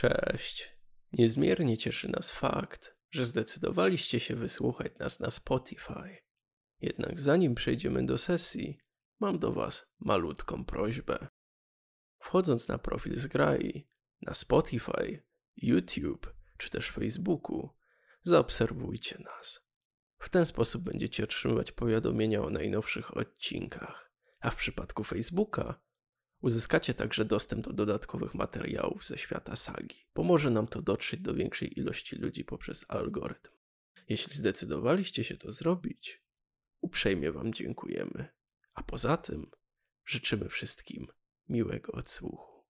Cześć. Niezmiernie cieszy nas fakt, że zdecydowaliście się wysłuchać nas na Spotify. Jednak zanim przejdziemy do sesji, mam do Was malutką prośbę. Wchodząc na profil Zgrai, na Spotify, YouTube czy też Facebooku, zaobserwujcie nas. W ten sposób będziecie otrzymywać powiadomienia o najnowszych odcinkach, a w przypadku Facebooka Uzyskacie także dostęp do dodatkowych materiałów ze świata sagi. Pomoże nam to dotrzeć do większej ilości ludzi poprzez algorytm. Jeśli zdecydowaliście się to zrobić, uprzejmie Wam dziękujemy. A poza tym życzymy wszystkim miłego odsłuchu.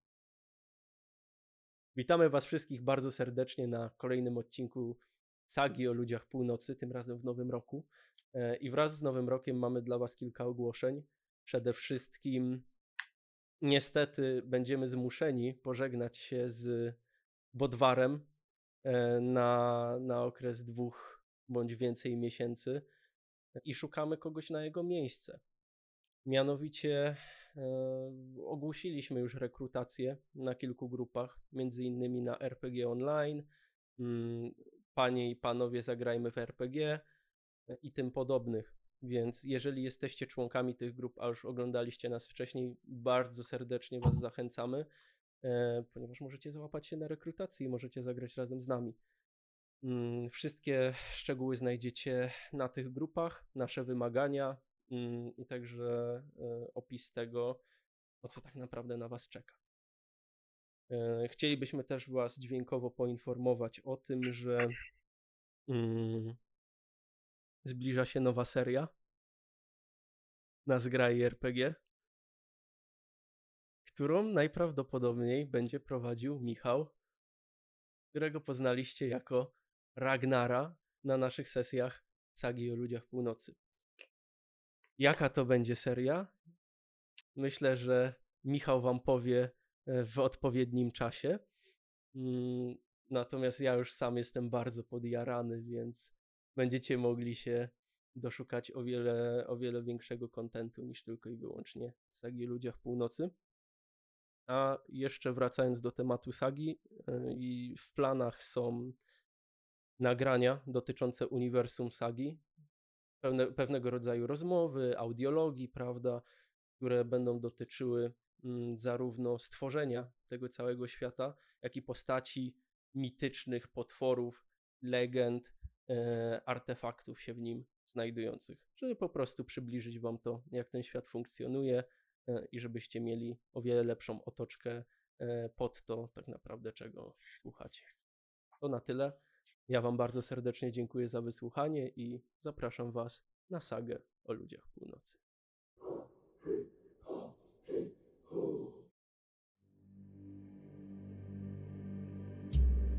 Witamy Was wszystkich bardzo serdecznie na kolejnym odcinku sagi o ludziach północy, tym razem w nowym roku. E, I wraz z nowym rokiem mamy dla Was kilka ogłoszeń. Przede wszystkim niestety będziemy zmuszeni pożegnać się z Bodwarem e, na, na okres dwóch bądź więcej miesięcy i szukamy kogoś na jego miejsce. Mianowicie e, ogłosiliśmy już rekrutację na kilku grupach, między innymi na RPG Online, mm, Panie i Panowie Zagrajmy w RPG e, i tym podobnych. Więc jeżeli jesteście członkami tych grup, a już oglądaliście nas wcześniej, bardzo serdecznie Was zachęcamy, e, ponieważ możecie załapać się na rekrutacji i możecie zagrać razem z nami. Mm, wszystkie szczegóły znajdziecie na tych grupach, nasze wymagania mm, i także e, opis tego, o co tak naprawdę na Was czeka. E, chcielibyśmy też Was dźwiękowo poinformować o tym, że mm, zbliża się nowa seria na Zgrai RPG, którą najprawdopodobniej będzie prowadził Michał, którego poznaliście jako Ragnara na naszych sesjach sagi o ludziach północy. Jaka to będzie seria? Myślę, że Michał wam powie e, w odpowiednim czasie. Mm, natomiast ja już sam jestem bardzo podjarany, więc będziecie mogli się doszukać o wiele, o wiele większego kontentu niż tylko i wyłącznie sagi ludziach północy. A jeszcze wracając do tematu sagi, e, i w planach są nagrania dotyczące uniwersum sagi, pewne, pewnego rodzaju rozmowy, audiologii, prawda, które będą dotyczyły mm, zarówno stworzenia tego całego świata, jak i postaci mitycznych potworów, legend, artefaktów się w nim znajdujących, żeby po prostu przybliżyć Wam to, jak ten świat funkcjonuje e, i żebyście mieli o wiele lepszą otoczkę e, pod to, tak naprawdę, czego słuchacie. To na tyle. Ja Wam bardzo serdecznie dziękuję za wysłuchanie i zapraszam Was na sagę o ludziach północy.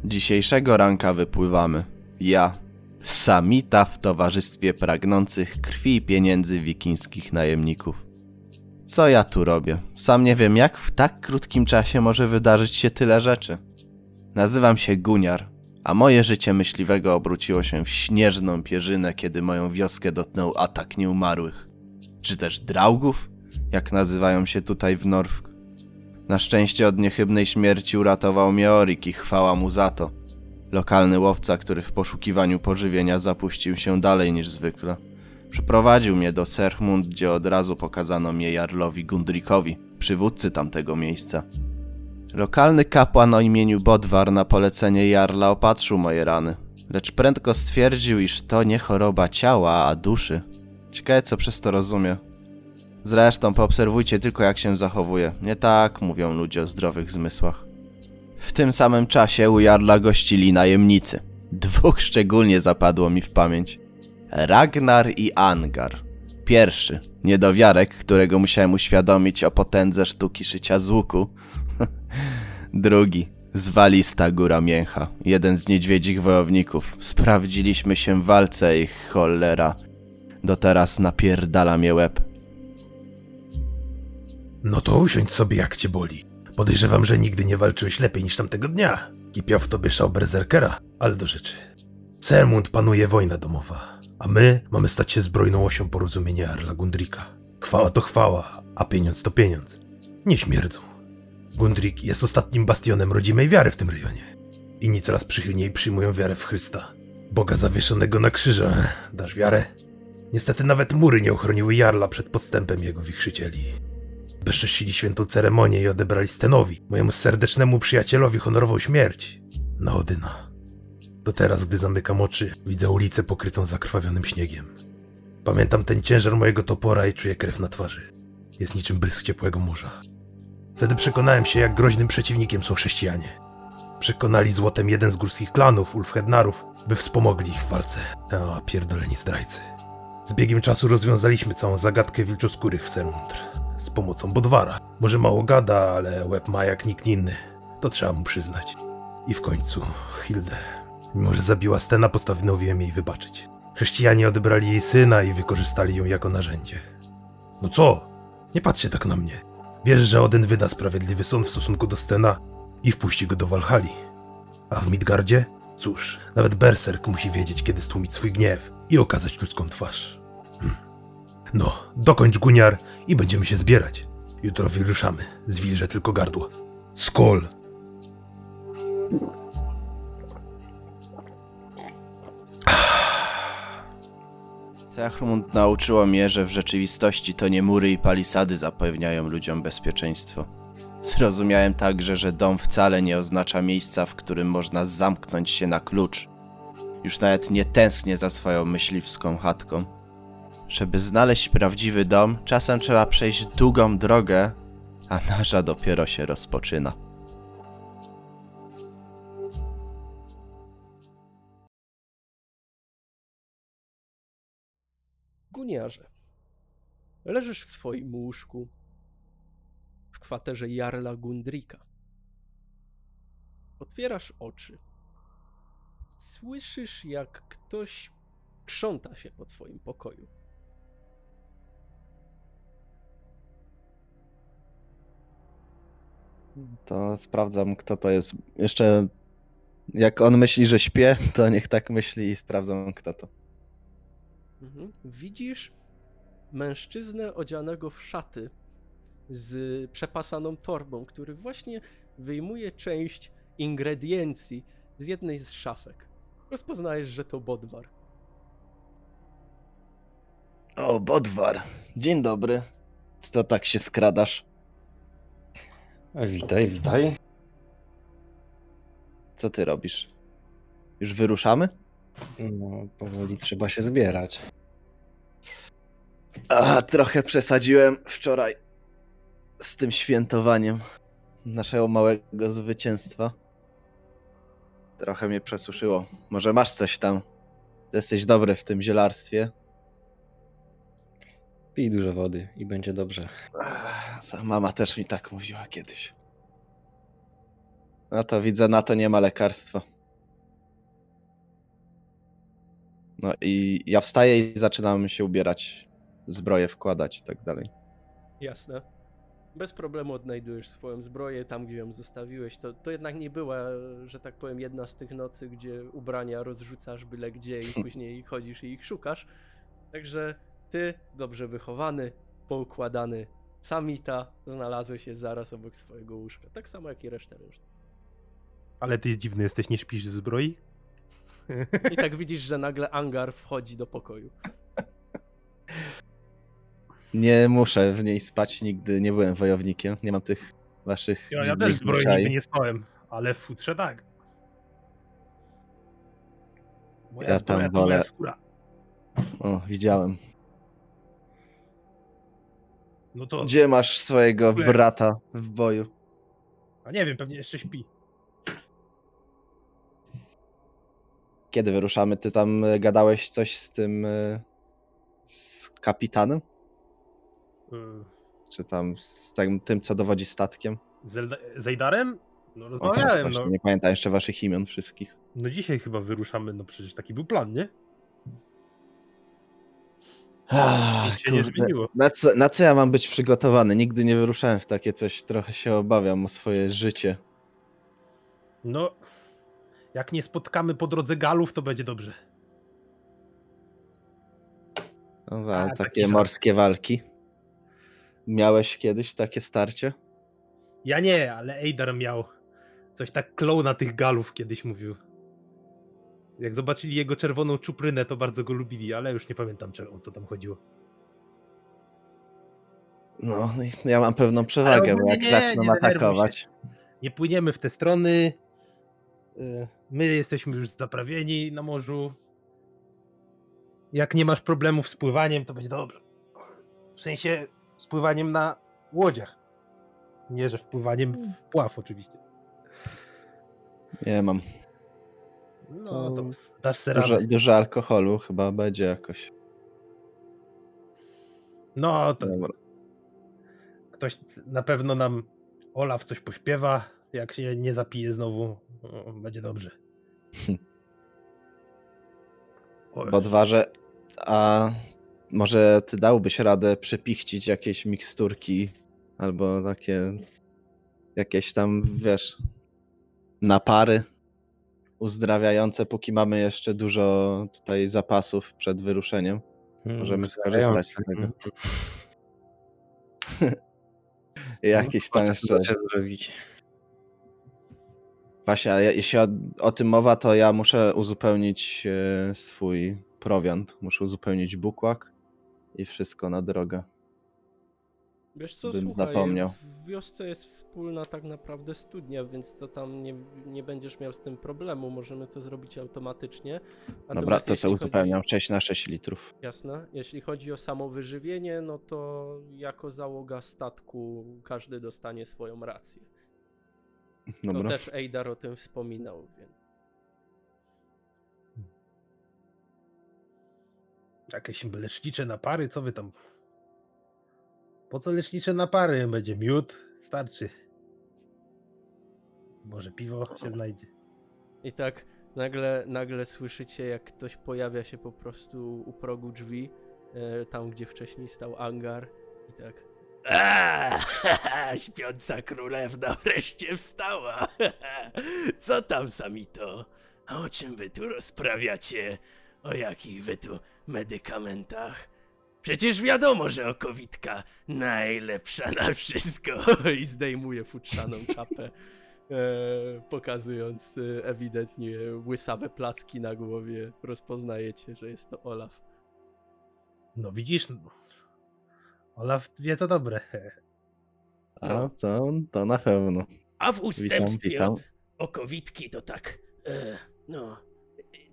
Dzisiejszego ranka wypływamy. Ja, Samita w towarzystwie pragnących krwi i pieniędzy wikińskich najemników. Co ja tu robię? Sam nie wiem, jak w tak krótkim czasie może wydarzyć się tyle rzeczy. Nazywam się Guniar, a moje życie myśliwego obróciło się w śnieżną pierzynę, kiedy moją wioskę dotknął atak nieumarłych. Czy też draugów, jak nazywają się tutaj w Norwg. Na szczęście od niechybnej śmierci uratował mnie Orik i chwała mu za to. Lokalny łowca, który w poszukiwaniu pożywienia zapuścił się dalej niż zwykle. Przyprowadził mnie do Serchmund, gdzie od razu pokazano mnie Jarlowi Gundrikowi, przywódcy tamtego miejsca. Lokalny kapłan o imieniu Bodwar na polecenie Jarla opatrzył moje rany, lecz prędko stwierdził, iż to nie choroba ciała, a duszy. Ciekawe, co przez to rozumie. Zresztą poobserwujcie tylko, jak się zachowuje. Nie tak mówią ludzie o zdrowych zmysłach. W tym samym czasie u Jarla gościli najemnicy. Dwóch szczególnie zapadło mi w pamięć. Ragnar i Angar. Pierwszy, niedowiarek, którego musiałem uświadomić o potędze sztuki szycia z łuku. Drugi, zwalista góra mięcha, jeden z niedźwiedzich wojowników. Sprawdziliśmy się w walce i cholera. Do teraz napierdala mnie łeb. No to usiądź sobie jak cię boli. Podejrzewam, że nigdy nie walczyłeś lepiej niż tamtego dnia. Kipiał w tobie szał berserkera, ale do rzeczy. W Sermund panuje wojna domowa, a my mamy stać się zbrojną osią porozumienia Arla Gundrika. Chwała to chwała, a pieniądz to pieniądz. Nie śmierdzą. Gundrik jest ostatnim bastionem rodzimej wiary w tym rejonie. Inni coraz przychylniej przyjmują wiarę w Chrysta. Boga zawieszonego na krzyżu. Dasz wiarę? Niestety nawet mury nie ochroniły Jarla przed podstępem jego wichrzycieli. Bezcześcili świętą ceremonię i odebrali Stenowi, mojemu serdecznemu przyjacielowi, honorową śmierć. Na Odyna. Do teraz, gdy zamykam oczy, widzę ulicę pokrytą zakrwawionym śniegiem. Pamiętam ten ciężar mojego topora i czuję krew na twarzy. Jest niczym brysk ciepłego morza. Wtedy przekonałem się, jak groźnym przeciwnikiem są chrześcijanie. Przekonali złotem jeden z górskich klanów, Ulfhednarów, by wspomogli ich w walce. A pierdoleni zdrajcy. Z biegiem czasu rozwiązaliśmy całą zagadkę wilczoskórych w Sermundr. Z pomocą Bodwara. Może mało gada, ale łeb ma jak nikt inny. To trzeba mu przyznać. I w końcu Hildę. Mimo, że zabiła Stena, postanowiłem jej wybaczyć. Chrześcijanie odebrali jej syna i wykorzystali ją jako narzędzie. No co? Nie patrzcie tak na mnie. Wiesz, że Odyn wyda sprawiedliwy sąd w stosunku do Stena i wpuści go do Walhali. A w Midgardzie? Cóż, nawet berserk musi wiedzieć, kiedy stłumić swój gniew i okazać ludzką twarz. No, dokończ Guniar i będziemy się zbierać. Jutro wyruszamy. Zwilżę tylko gardło. Skol! Zachmund nauczyło mnie, że w rzeczywistości to nie mury i palisady zapewniają ludziom bezpieczeństwo. Zrozumiałem także, że dom wcale nie oznacza miejsca, w którym można zamknąć się na klucz. Już nawet nie tęsknię za swoją myśliwską chatką. Żeby znaleźć prawdziwy dom, czasem trzeba przejść długą drogę, a nasza dopiero się rozpoczyna. Guniarze, leżysz w swoim łóżku w kwaterze Jarla Gundrika. Otwierasz oczy. Słyszysz, jak ktoś krząta się po twoim pokoju. To sprawdzam, kto to jest. Jeszcze jak on myśli, że śpię, to niech tak myśli i sprawdzam, kto to. Mhm. Widzisz mężczyznę odzianego w szaty z przepasaną torbą, który właśnie wyjmuje część ingrediencji z jednej z szafek. Rozpoznajesz, że to Bodwar. O, Bodwar. Dzień dobry. Co tak się skradasz? Witaj, witaj. Co ty robisz? Już wyruszamy? No, powoli trzeba się zbierać. A, trochę przesadziłem wczoraj z tym świętowaniem naszego małego zwycięstwa. Trochę mnie przesuszyło. Może masz coś tam? Jesteś dobry w tym zielarstwie. Pij dużo wody i będzie dobrze. Ach, ta Mama też mi tak mówiła kiedyś. No to widzę, na to nie ma lekarstwa. No i ja wstaję i zaczynam się ubierać, zbroję wkładać i tak dalej. Jasne. Bez problemu odnajdujesz swoją zbroję tam, gdzie ją zostawiłeś. To, to jednak nie była, że tak powiem, jedna z tych nocy, gdzie ubrania rozrzucasz byle gdzie i później chodzisz i ich szukasz. Także ty, dobrze wychowany, poukładany samita, znalazłeś się zaraz obok swojego łóżka. Tak samo jak i reszta reszty. Ale ty dziwny jesteś, nie śpisz w zbroi? I tak widzisz, że nagle Angar wchodzi do pokoju. Nie muszę w niej spać, nigdy nie byłem wojownikiem, nie mam tych waszych Ja, ja też zbroi nigdy nie spałem, ale w futrze tak. Moja Ja tam wolę- skóra. O, widziałem. No to, Gdzie masz swojego brata w boju? a nie wiem, pewnie jeszcze śpi. Kiedy wyruszamy? Ty tam e, gadałeś coś z tym. e, z kapitanem? Y, Czy tam z tym, tym co dowodzi statkiem? Z Zejdarem? No O, rozmawiałem, właśnie, no. Nie pamiętam jeszcze waszych imion wszystkich. No dzisiaj chyba wyruszamy, no przecież taki był plan, nie? Nic się nie zmieniło. Na co, na co ja mam być przygotowany? Nigdy nie wyruszałem w takie coś. Trochę się obawiam o swoje życie. No, jak nie spotkamy po drodze galów, to będzie dobrze. No, A, taki takie żart. morskie walki. Miałeś kiedyś takie starcie? Ja nie, ale Eidar miał. Coś tak klął na tych galów kiedyś mówił. Jak zobaczyli jego czerwoną czuprynę, to bardzo go lubili, ale już nie pamiętam o co tam chodziło. No, ja mam pewną przewagę, bo jak nie, zaczną nie atakować. Nie płyniemy w te strony. Y, My jesteśmy już zaprawieni na morzu. Jak nie masz problemów z pływaniem, to będzie dobrze. W sensie z pływaniem na łodziach. Nie, że wpływaniem w pław oczywiście. Nie mam. No to dasz se Dużo, radę. dużo alkoholu chyba będzie jakoś. No to Dobra. ktoś na pewno nam Olaf coś pośpiewa. Jak się nie zapije znowu, no, będzie dobrze. Oj, Bodwarze, a może ty dałbyś radę przepichcić jakieś miksturki albo takie jakieś tam, wiesz, napary uzdrawiające, póki mamy jeszcze dużo tutaj zapasów przed wyruszeniem. Możemy skorzystać z tego. Jakieś tam jeszcze. Zrobić. Właśnie, a ja- jeśli o, o tym mowa, to ja muszę uzupełnić e, swój prowiant. Muszę uzupełnić bukłak i wszystko na drogę. Wiesz co, Bym słuchaj, zapomniał. w wiosce jest wspólna tak naprawdę studnia, więc to tam nie, nie będziesz miał z tym problemu, możemy to zrobić automatycznie. Dobra, Natomiast to sobie uzupełniam Chodzi, 6 na 6 litrów. jasne, jeśli chodzi o samo wyżywienie, no to jako załoga statku każdy dostanie swoją rację. To Dobra. też Eidar o tym wspominał, więc Jakieś lecznicze napary, co wy tam? Po co lecznicze napary? Będzie miód, starczy. Może piwo się znajdzie. I tak nagle, nagle słyszycie, jak ktoś pojawia się po prostu u progu drzwi, e, tam gdzie wcześniej stał Angar i tak. A, śpiąca królewna wreszcie wstała. Co tam, Samito? A o czym wy tu rozprawiacie? O jakich wy tu medykamentach? Przecież wiadomo, że okowitka najlepsza na wszystko. I zdejmuje futrzaną czapę, e, pokazując e, ewidentnie łysawe placki na głowie. Rozpoznajecie, że jest to Olaf. No widzisz, Olaf wie co dobre. A to, to na pewno. A w ustępstwie witam. od okowitki to tak, e, no,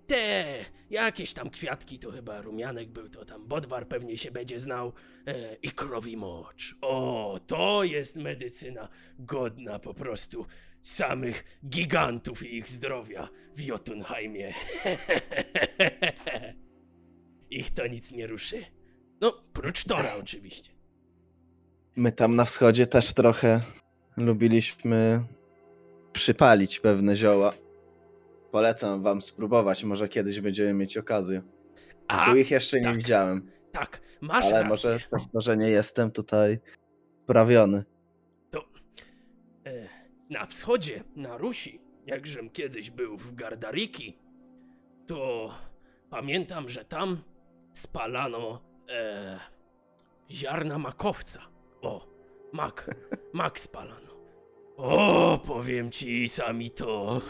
te jakieś tam kwiatki, to chyba rumianek był, to tam Bodwar pewnie się będzie znał e, i krowi mocz. O, to jest medycyna godna po prostu samych gigantów i ich zdrowia w Jotunheimie. ich to nic nie ruszy. No, prócz Tora oczywiście. My tam na wschodzie też trochę lubiliśmy przypalić pewne zioła. Polecam wam spróbować, może kiedyś będziemy mieć okazję. A, Tu ich jeszcze nie tak. widziałem, tak, masz ale rację. może przez to, że nie jestem tutaj wprawiony. E, na wschodzie, na Rusi, jakżem kiedyś był w Gardariki, to pamiętam, że tam spalano e, ziarna makowca. O, mak, mak spalano. O, powiem ci sami to.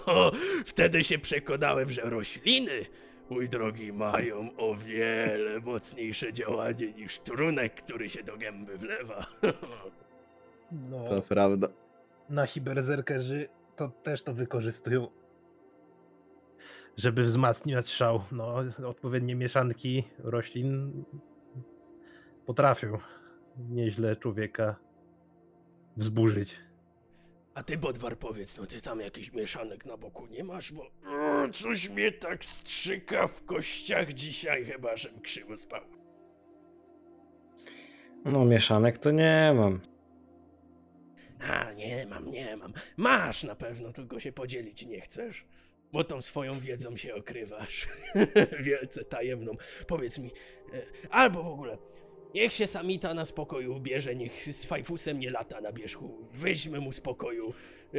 Wtedy się przekonałem, że rośliny, mój drogi, mają o wiele mocniejsze działanie niż trunek, który się do gęby wlewa. No, To prawda. nasi berserkerzy to też to wykorzystują. Żeby wzmacniać szał. No, odpowiednie mieszanki roślin potrafią nieźle człowieka wzburzyć. A ty, Bodwar, powiedz, no ty tam jakiś mieszanek na boku nie masz, bo coś mnie tak strzyka w kościach dzisiaj, chyba żem krzywo spał. No mieszanek to nie mam. A, nie mam, nie mam. Masz na pewno, tylko się podzielić nie chcesz. Bo tą swoją wiedzą się okrywasz. Wielce tajemną. Powiedz mi, e, albo w ogóle, niech się Samita na spokoju ubierze, niech z Fajfusem nie lata na bierzchu. Weźmy mu spokoju e,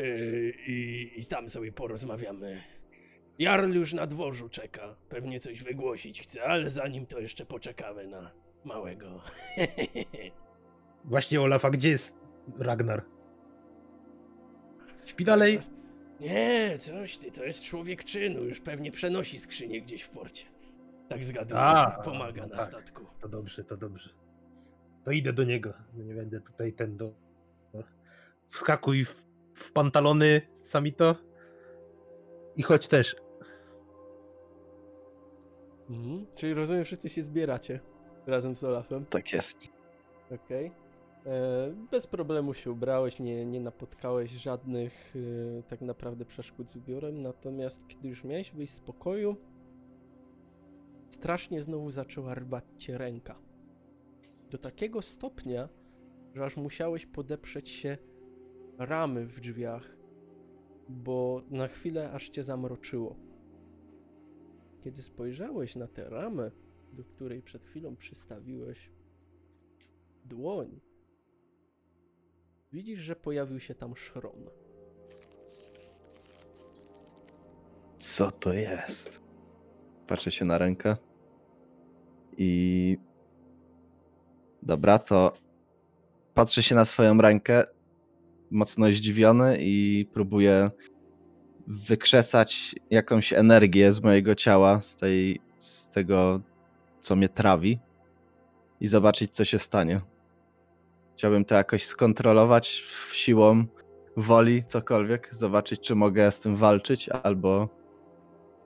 i, i tam sobie porozmawiamy. Jarl już na dworzu czeka. Pewnie coś wygłosić chce, ale zanim to jeszcze poczekamy na małego. Właśnie Olaf, a gdzie jest Ragnar? Śpi dalej. Nie, coś ty, to jest człowiek czynu, już pewnie przenosi skrzynię gdzieś w porcie. Tak zgaduję, pomaga no na tak. statku. To dobrze, to dobrze. To idę do niego. Nie będę tutaj ten do. Wskakuj w, w pantalony, Samito. I chodź też. Mhm. Czyli rozumiem, wszyscy się zbieracie razem z Olafem. Tak jest. Okej. E, Bez problemu się ubrałeś, nie, nie napotkałeś żadnych e, tak naprawdę przeszkód z ubiorem, natomiast kiedy już miałeś wyjść z pokoju, strasznie znowu zaczęła rwać cię ręka. Do takiego stopnia, że aż musiałeś podeprzeć się ramy w drzwiach, bo na chwilę aż cię zamroczyło. Kiedy spojrzałeś na tę ramę, do której przed chwilą przystawiłeś dłoń, widzisz, że pojawił się tam szron. Co to jest? Patrzę się na rękę. I. Dobra, to patrzę się na swoją rękę, mocno zdziwiony i próbuję wykrzesać jakąś energię z mojego ciała, z, tej, z tego, co mnie trawi, i zobaczyć, co się stanie. Chciałbym to jakoś skontrolować siłą woli, cokolwiek, zobaczyć, czy mogę z tym walczyć, albo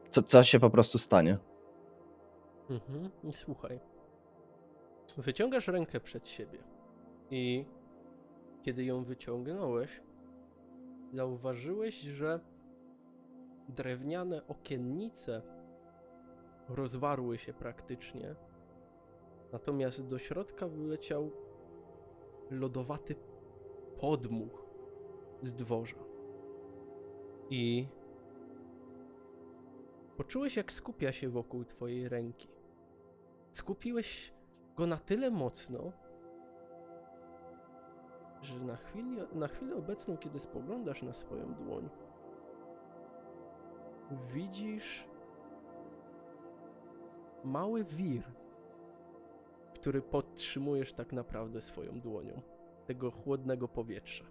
co, co się po prostu stanie. Mhm. I słuchaj. Wyciągasz rękę przed siebie. I kiedy ją wyciągnąłeś, zauważyłeś, że drewniane okiennice rozwarły się praktycznie. Natomiast do środka wyleciał lodowaty podmuch z dworza. I poczułeś, jak skupia się wokół twojej ręki. Skupiłeś go na tyle mocno, że na, chwili, na chwilę obecną, kiedy spoglądasz na swoją dłoń, widzisz mały wir, który podtrzymujesz tak naprawdę swoją dłonią, tego chłodnego powietrza.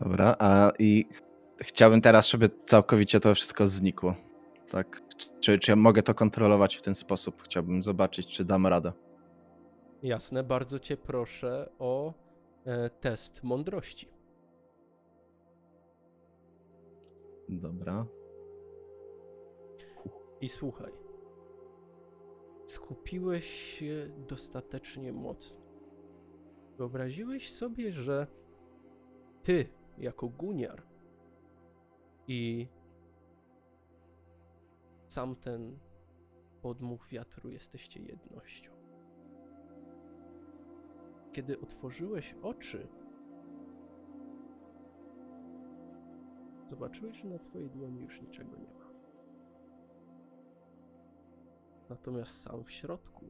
Dobra, a i chciałbym teraz, żeby całkowicie to wszystko znikło. Tak. Czy, czy ja mogę to kontrolować w ten sposób? Chciałbym zobaczyć, czy dam radę. Jasne, bardzo cię proszę o e, test mądrości. Dobra. I słuchaj. Skupiłeś się dostatecznie mocno. Wyobraziłeś sobie, że ty, jako guniar i sam ten podmuch wiatru jesteście jednością. Kiedy otworzyłeś oczy, zobaczyłeś, że na twojej dłoni już niczego nie ma. Natomiast sam w środku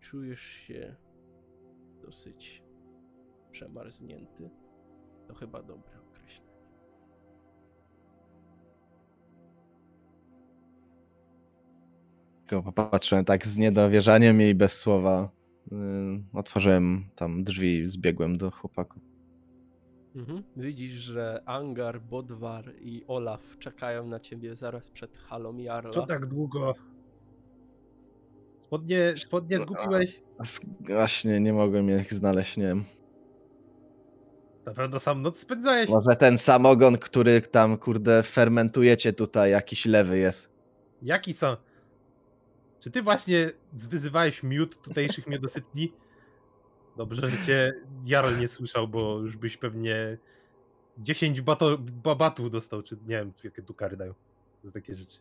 czujesz się dosyć przemarznięty. To chyba dobre Tylko popatrzyłem tak z niedowierzaniem i bez słowa yy, otworzyłem tam drzwi, zbiegłem do chłopaków. Mhm. Widzisz, że Angar, Bodwar i Olaf czekają na ciebie zaraz przed halą Jarla. Co tak długo? Spodnie, spodnie zgubiłeś? Z- Właśnie nie mogłem ich znaleźć, nie wiem. Na pewno sam noc spędzałeś. Może ten samogon, który tam, kurde, fermentujecie tutaj, jakiś lewy jest. Jaki są? Czy ty właśnie zwyzywałeś miód tutejszych niedosytni? Dobrze, że cię Jarl nie słyszał, bo już byś pewnie 10 bato, babatów dostał, czy nie wiem, jakie tu kary dają za takie rzeczy.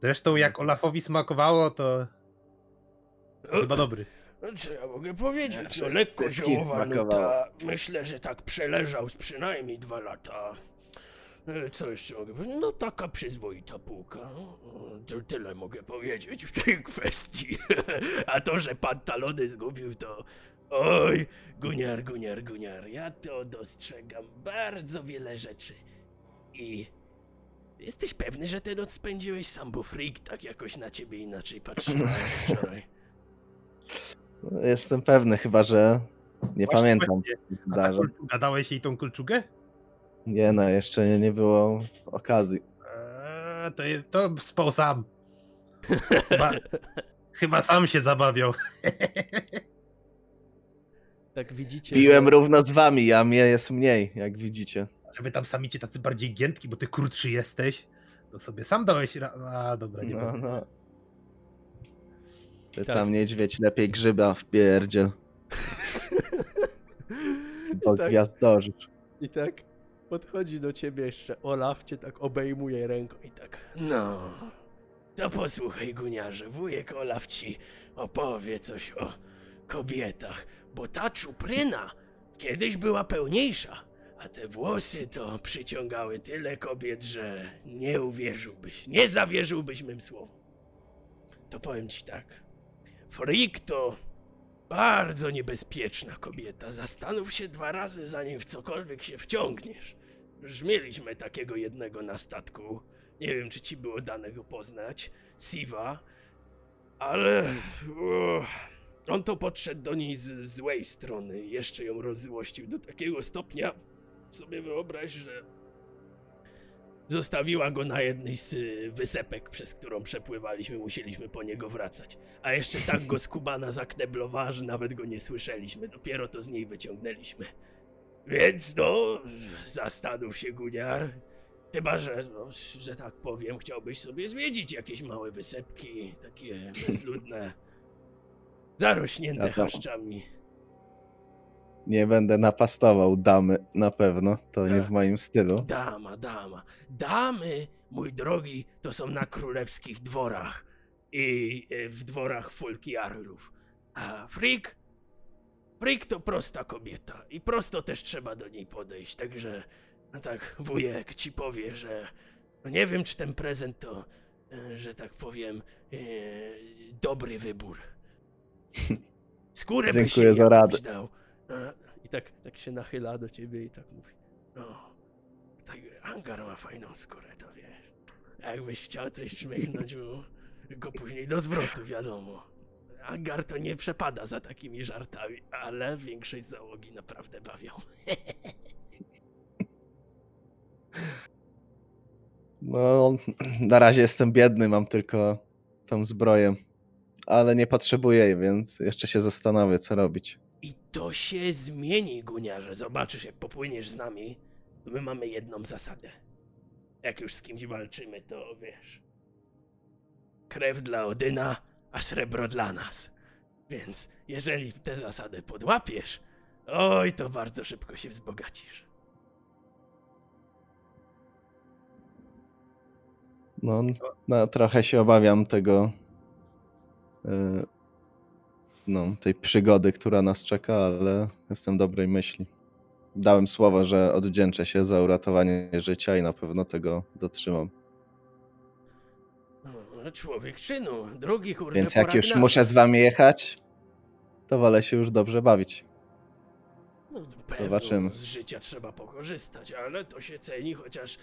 Zresztą jak Olafowi smakowało, to chyba dobry. No, co ja mogę powiedzieć? No, lekko ziołowa nuta. Myślę, że tak przeleżał z przynajmniej dwa lata. Co jeszcze mogę powiedzieć? No taka przyzwoita półka. No, To tyle mogę powiedzieć w tej kwestii. A to, że pantalony zgubił, to... Oj, guniar, guniar, guniar. Ja to dostrzegam bardzo wiele rzeczy. I... Jesteś pewny, że tę noc spędziłeś sam, bo freak tak jakoś na ciebie inaczej patrzył wczoraj. Jestem pewny, chyba że nie Właśnie, pamiętam. właśnie. co się A ta Zdarza. kulczuga, dałeś jej tą kulczugę? Nie no, jeszcze nie, nie było okazji. Eee, to, je- to spał sam. Chyba, chyba sam się zabawiał. Tak widzicie. Piłem równo z wami, a mnie jest mniej, jak widzicie. Żeby tam sami cię tacy bardziej giętki, bo ty krótszy jesteś, to sobie sam dałeś ra... A, dobra, nie No, no. Ty Tak. tam niedźwiedź lepiej grzyba w pierdziel, bo tak, gwiazdorzysz. I tak podchodzi do ciebie jeszcze Olaf, cię tak obejmuje ręką i tak. No, to posłuchaj, Guniarze, wujek Olaf ci opowie coś o kobietach, bo ta czupryna kiedyś była pełniejsza, a te włosy to przyciągały tyle kobiet, że nie uwierzyłbyś, nie zawierzyłbyś mym słowom. To powiem ci tak. Freak to bardzo niebezpieczna kobieta. Zastanów się dwa razy, zanim w cokolwiek się wciągniesz. Już mieliśmy takiego jednego na statku. Nie wiem, czy ci było dane go poznać. Siva. Ale. O, on to podszedł do niej z złej strony jeszcze ją rozzłościł do takiego stopnia. Sobie wyobraź, że. Zostawiła go na jednej z y, wysepek, przez którą przepływaliśmy, musieliśmy po niego wracać. A jeszcze tak go skubana zakneblowała, że nawet go nie słyszeliśmy. Dopiero to z niej wyciągnęliśmy. Więc no, zastanów się, Guniar. Chyba, że, no, że tak powiem, chciałbyś sobie zwiedzić jakieś małe wysepki, takie bezludne, zarośnięte tam- chaszczami. Nie będę napastował damy, na pewno. To nie w moim stylu. Dama, dama. Damy, mój drogi, to są na królewskich dworach i e, w dworach Fulkiarlów. A Freak? Freak to prosta kobieta i prosto też trzeba do niej podejść, także no tak wujek ci powie, że no nie wiem czy ten prezent to, e, że tak powiem, e, dobry wybór. Skórę byś Dziękuję za radę. dał. E, I tak, tak się nachyla do ciebie i tak mówi. No, tak, Angar ma fajną skórę, to wiesz. Jakbyś chciał coś czmychnąć mu, go później do zwrotu, wiadomo. Angar to nie przepada za takimi żartami, ale większość załogi naprawdę bawią. No, na razie jestem biedny, mam tylko tą zbroję. Ale nie potrzebuję jej, więc jeszcze się zastanowię, co robić. I to się zmieni, Guniarze. Zobaczysz, jak popłyniesz z nami, my mamy jedną zasadę. Jak już z kimś walczymy, to wiesz. Krew dla Odyna, a srebro dla nas. Więc jeżeli tę zasadę podłapiesz, oj, to bardzo szybko się wzbogacisz. No, no trochę się obawiam tego. y, No, tej przygody, która nas czeka, ale jestem dobrej myśli. Dałem słowo, że odwdzięczę się za uratowanie życia i na pewno tego dotrzymam. No, Człowiek czynu, drugi kurde Więc jak już muszę z wami jechać, to wolę się już dobrze bawić. No, pewno, Zobaczymy. Z życia trzeba pokorzystać, ale to się ceni, chociaż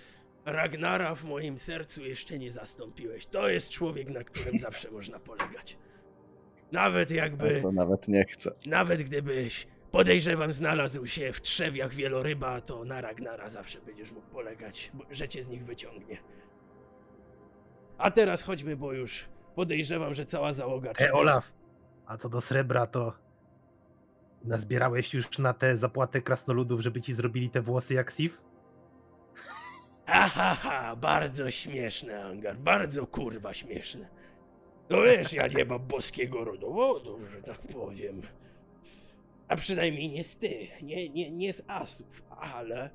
Ragnara w moim sercu jeszcze nie zastąpiłeś. To jest człowiek, na którym zawsze można polegać. Nawet jakby, To nawet nie chcę. nawet gdybyś, podejrzewam, znalazł się w trzewiach wieloryba, to na Ragnara zawsze będziesz mógł polegać, że cię z nich wyciągnie. A teraz chodźmy, bo już podejrzewam, że cała załoga... E. Olaf, a co do srebra, to nazbierałeś już na tę zapłatę krasnoludów, żeby ci zrobili te włosy jak Sif? Ha, ha, ha, bardzo śmieszne, Angar, bardzo kurwa śmieszne. No wiesz, ja nie mam boskiego rodowodu, że tak powiem. A przynajmniej nie z tych, nie, nie, nie z asów, ale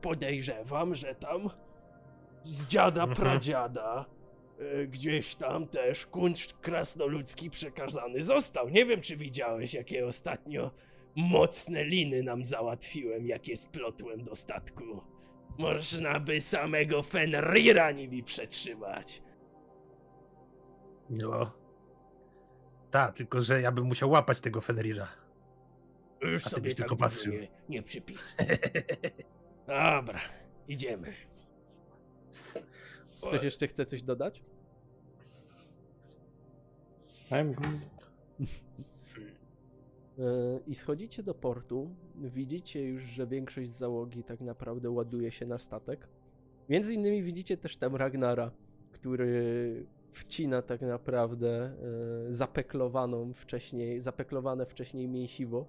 podejrzewam, że tam z dziada Mhm. pradziada gdzieś tam też kunszt krasnoludzki przekazany został. Nie wiem, czy widziałeś, jakie ostatnio mocne liny nam załatwiłem, jakie splotłem do statku. Można by samego Fenrira nimi przetrzymać. No. Tak, tylko że ja bym musiał łapać tego Fenrira. Już A ty sobie byś tak tylko patrzył. nie, nie przypisuj. Dobra, idziemy. Ktoś jeszcze chce coś dodać? I'm good. E, I schodzicie do portu. Widzicie już, że większość załogi tak naprawdę ładuje się na statek. Między innymi widzicie też tam Ragnara, który wcina tak naprawdę e, zapeklowaną wcześniej, zapeklowane wcześniej mięsiwo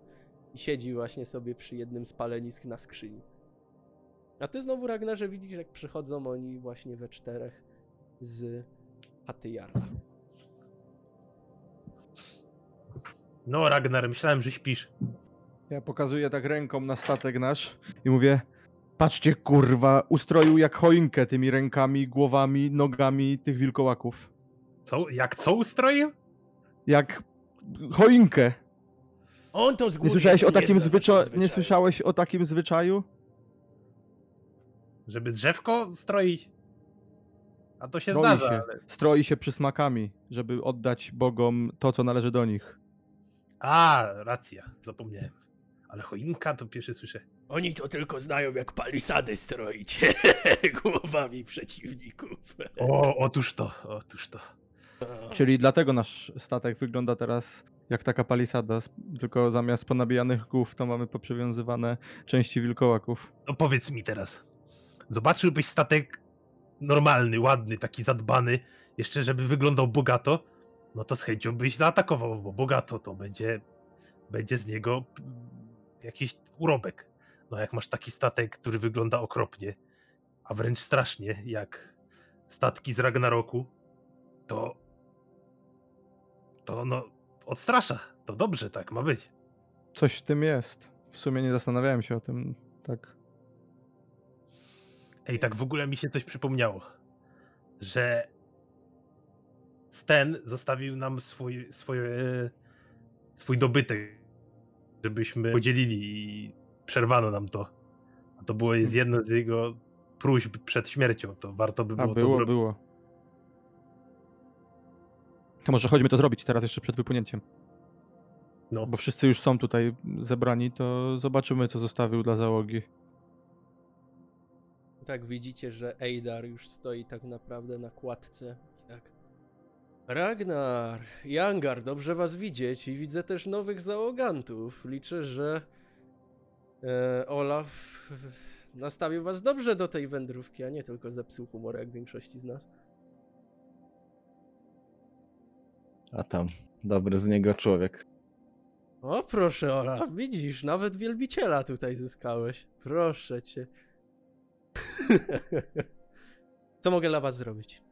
i siedzi właśnie sobie przy jednym z palenisk na skrzyni. A ty znowu, Ragnarze, widzisz, jak przychodzą oni właśnie we czterech z chaty Jarla. No, Ragnar, myślałem, że śpisz. Ja pokazuję tak ręką na statek nasz i mówię: Patrzcie, kurwa, ustroił jak choinkę tymi rękami, głowami, nogami tych wilkołaków. Co? Jak co ustroił? Jak choinkę. On to z Nie góry słyszałeś o takim zwyczaju? Nie słyszałeś o takim zwyczaju? Żeby drzewko stroić? A to się Stroi zdarza, się, ale... stroi się przysmakami, żeby oddać bogom to, co należy do nich. A, racja, zapomniałem. Ale choinka to pierwszy słyszę. Oni to tylko znają, jak palisady stroić głowami przeciwników. O, otóż to, otóż to. Czyli dlatego nasz statek wygląda teraz jak taka palisada, tylko zamiast ponabijanych głów to mamy poprzywiązywane części wilkołaków. No powiedz mi teraz. Zobaczyłbyś statek normalny, ładny, taki zadbany, jeszcze żeby wyglądał bogato, no to z chęcią byś zaatakował, bo bogato to będzie, będzie z niego jakiś urobek. No jak masz taki statek, który wygląda okropnie, a wręcz strasznie, jak statki z Ragnaroku, to to no odstrasza. To dobrze, tak ma być. Coś w tym jest. W sumie nie zastanawiałem się o tym tak. Ej, tak w ogóle mi się coś przypomniało, że Sten zostawił nam swój, swoje, swój dobytek, żebyśmy podzielili i przerwano nam to. A to było jest jedno z jego próśb przed śmiercią, to warto by A było to było, zrobić. było. To może chodźmy to zrobić teraz jeszcze przed wypłynięciem. No, Bo wszyscy już są tutaj zebrani, to zobaczymy, co zostawił dla załogi. Tak widzicie, że Eidar już stoi tak naprawdę na kładce. Tak. Ragnar, Jangar, dobrze was widzieć i widzę też nowych załogantów. Liczę, że e, Olaf nastawił was dobrze do tej wędrówki, a nie tylko zepsuł humor jak większości z nas. A tam, dobry z niego człowiek. O proszę Olaf, widzisz, nawet wielbiciela tutaj zyskałeś. Proszę cię. Co mogę dla was zrobić?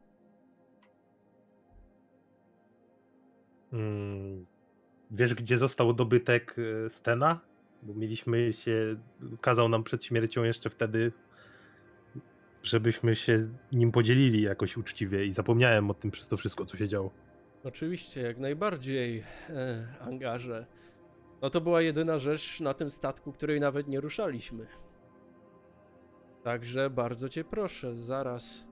mm, wiesz gdzie został dobytek e, Stena? Bo mieliśmy się, kazał nam przed śmiercią jeszcze wtedy, żebyśmy się z nim podzielili jakoś uczciwie i zapomniałem o tym przez to wszystko, co się działo. Oczywiście, jak najbardziej, e, angarze. No to była jedyna rzecz na tym statku, której nawet nie ruszaliśmy. Także bardzo cię proszę, zaraz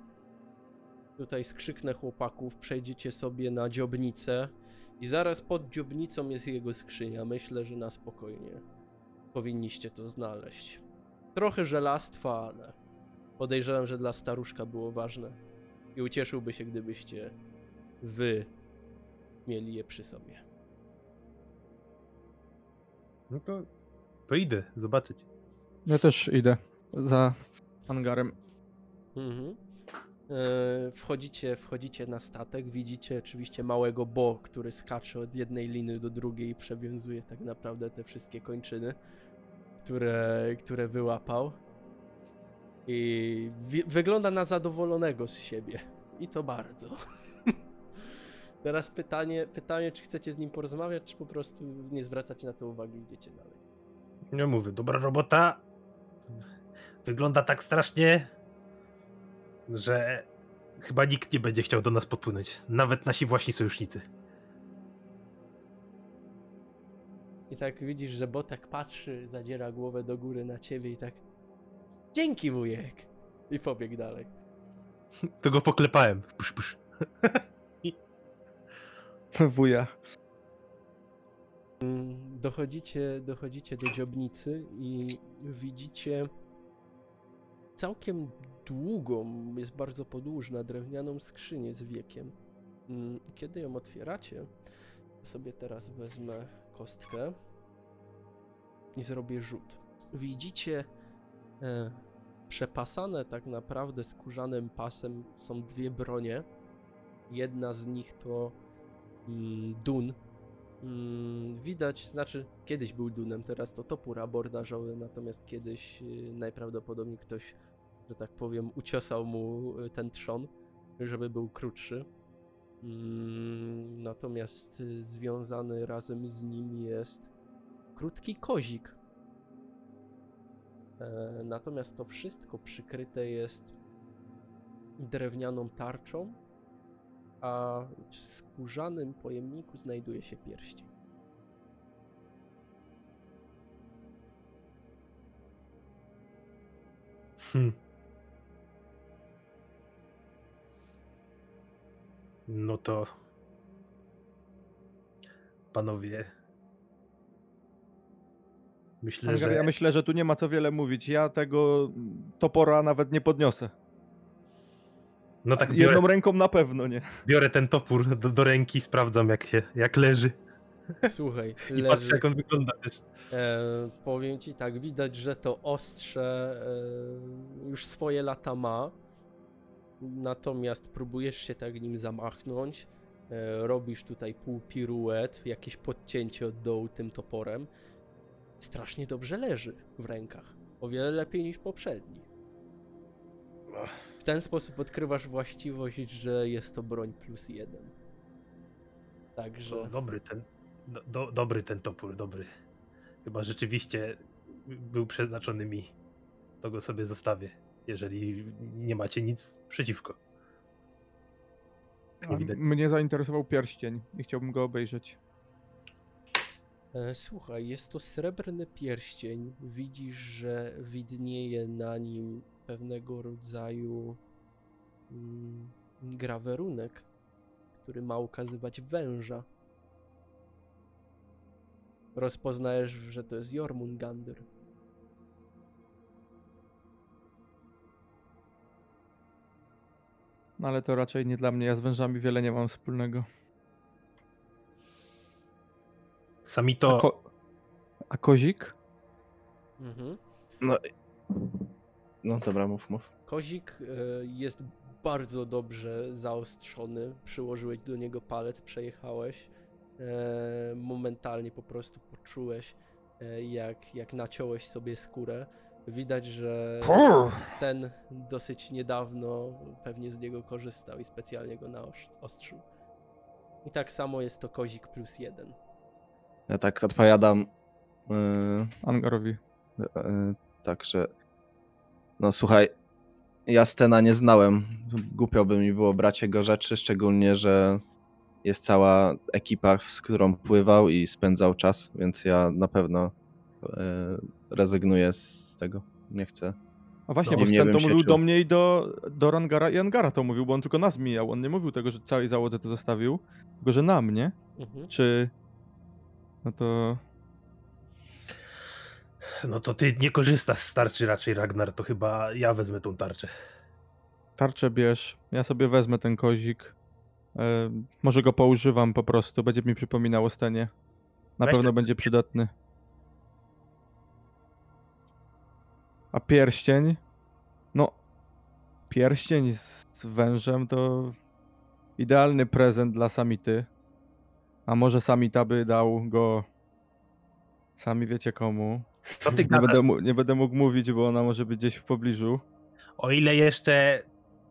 tutaj skrzyknę chłopaków, przejdziecie sobie na dziobnicę i zaraz pod dziobnicą jest jego skrzynia. Myślę, że na spokojnie powinniście to znaleźć. Trochę żelastwa, ale podejrzewam, że dla staruszka było ważne i ucieszyłby się, gdybyście wy mieli je przy sobie. No to, to idę zobaczyć. Ja też idę za hangarem. Mhm. E, wchodzicie, wchodzicie na statek, widzicie oczywiście małego Bo, który skacze od jednej liny do drugiej i przewiązuje tak naprawdę te wszystkie kończyny, które, które wyłapał. I wi- wygląda na zadowolonego z siebie. I to bardzo. Teraz pytanie, pytanie, czy chcecie z nim porozmawiać, czy po prostu nie zwracacie na to uwagi i idziecie dalej. Nie mówię, dobra robota. Wygląda tak strasznie, że chyba nikt nie będzie chciał do nas podpłynąć. Nawet nasi właśnie sojusznicy. I tak widzisz, że Botek patrzy, zadziera głowę do góry na ciebie i tak. Dzięki wujek! I pobiegł dalej. To go poklepałem. Pusz, pusz. Wuja. Dochodzicie, dochodzicie do dziobnicy i widzicie całkiem długą, jest bardzo podłużna, drewnianą skrzynię z wiekiem. Mm, Kiedy ją otwieracie, sobie teraz wezmę kostkę. i zrobię rzut. Widzicie e, przepasane tak naprawdę skórzanym pasem są dwie bronie. Jedna z nich to mm, Dun. Mm, widać, znaczy kiedyś był Dunem, teraz to topór abordażowy, natomiast kiedyś y, najprawdopodobniej ktoś, że tak powiem, uciosał mu y, ten trzon, żeby był krótszy. Mm, Natomiast y, związany razem z nim jest krótki kozik. E, Natomiast to wszystko przykryte jest drewnianą tarczą, a w skórzanym pojemniku znajduje się pierścień. Hm. No to. Panowie. Myślę, że. ja myślę, że tu nie ma co wiele mówić. Ja tego topora nawet nie podniosę. No tak, biorę, Jedną ręką na pewno nie. biorę ten topór do, do ręki, sprawdzam jak się, jak leży. Słuchaj, I patrzę leży. jak on wygląda też. E, powiem ci tak, widać, że to ostrze e, już swoje lata ma. Natomiast próbujesz się tak nim zamachnąć. E, robisz tutaj pół piruet, jakieś podcięcie od dołu tym toporem. Strasznie dobrze leży w rękach. O wiele lepiej niż poprzedni. W ten sposób odkrywasz właściwość, że jest to broń plus jeden. Także. Do, dobry ten. Do, do, dobry ten topór, dobry. Chyba rzeczywiście był przeznaczony mi. To go sobie zostawię. Jeżeli nie macie nic przeciwko. Mnie zainteresował pierścień i chciałbym go obejrzeć. E, Słuchaj, jest to srebrny pierścień. Widzisz, że widnieje na nim pewnego rodzaju mm, grawerunek, który ma ukazywać węża. Rozpoznajesz, że to jest Jormungandr. No ale to raczej nie dla mnie. Ja z wężami wiele nie mam wspólnego. Sami A, to. ko- a kozik? Mhm. No, no dobra, mów, mów. Kozik e, jest bardzo dobrze zaostrzony. Przyłożyłeś do niego palec, przejechałeś. E, Momentalnie po prostu poczułeś, e, jak, jak naciąłeś sobie skórę. Widać, że ten dosyć niedawno pewnie z niego korzystał i specjalnie go naostrzył. I tak samo jest to kozik plus jeden. Ja tak odpowiadam. Yy, Angarowi. yy, także. No słuchaj, ja Stena nie znałem. Głupio by mi było brać jego rzeczy, szczególnie, że jest cała ekipa, z którą pływał i spędzał czas, więc ja na pewno yy, rezygnuję z tego. Nie chcę. A właśnie, No, bo bym to mówił czuł. do mnie i do, do Rangara i Angara to mówił, bo on tylko nas mijał. On nie mówił tego, że całej załodze to zostawił, tylko że na mnie. Mhm. Czy... No to... No to ty nie korzystasz z tarczy raczej, Ragnar. To chyba ja wezmę tą tarczę. Tarczę bierz, ja sobie wezmę ten kozik. E, może go poużywam po prostu, będzie mi przypominał o Stenie. Na Weź pewno ten- będzie przydatny. A pierścień? No, pierścień z, z wężem to idealny prezent dla Samity. A może Samita by dał go sami wiecie komu. Co ty Nie gadasz? będę, mu- nie będę mógł mówić, bo ona może być gdzieś w pobliżu. O ile jeszcze.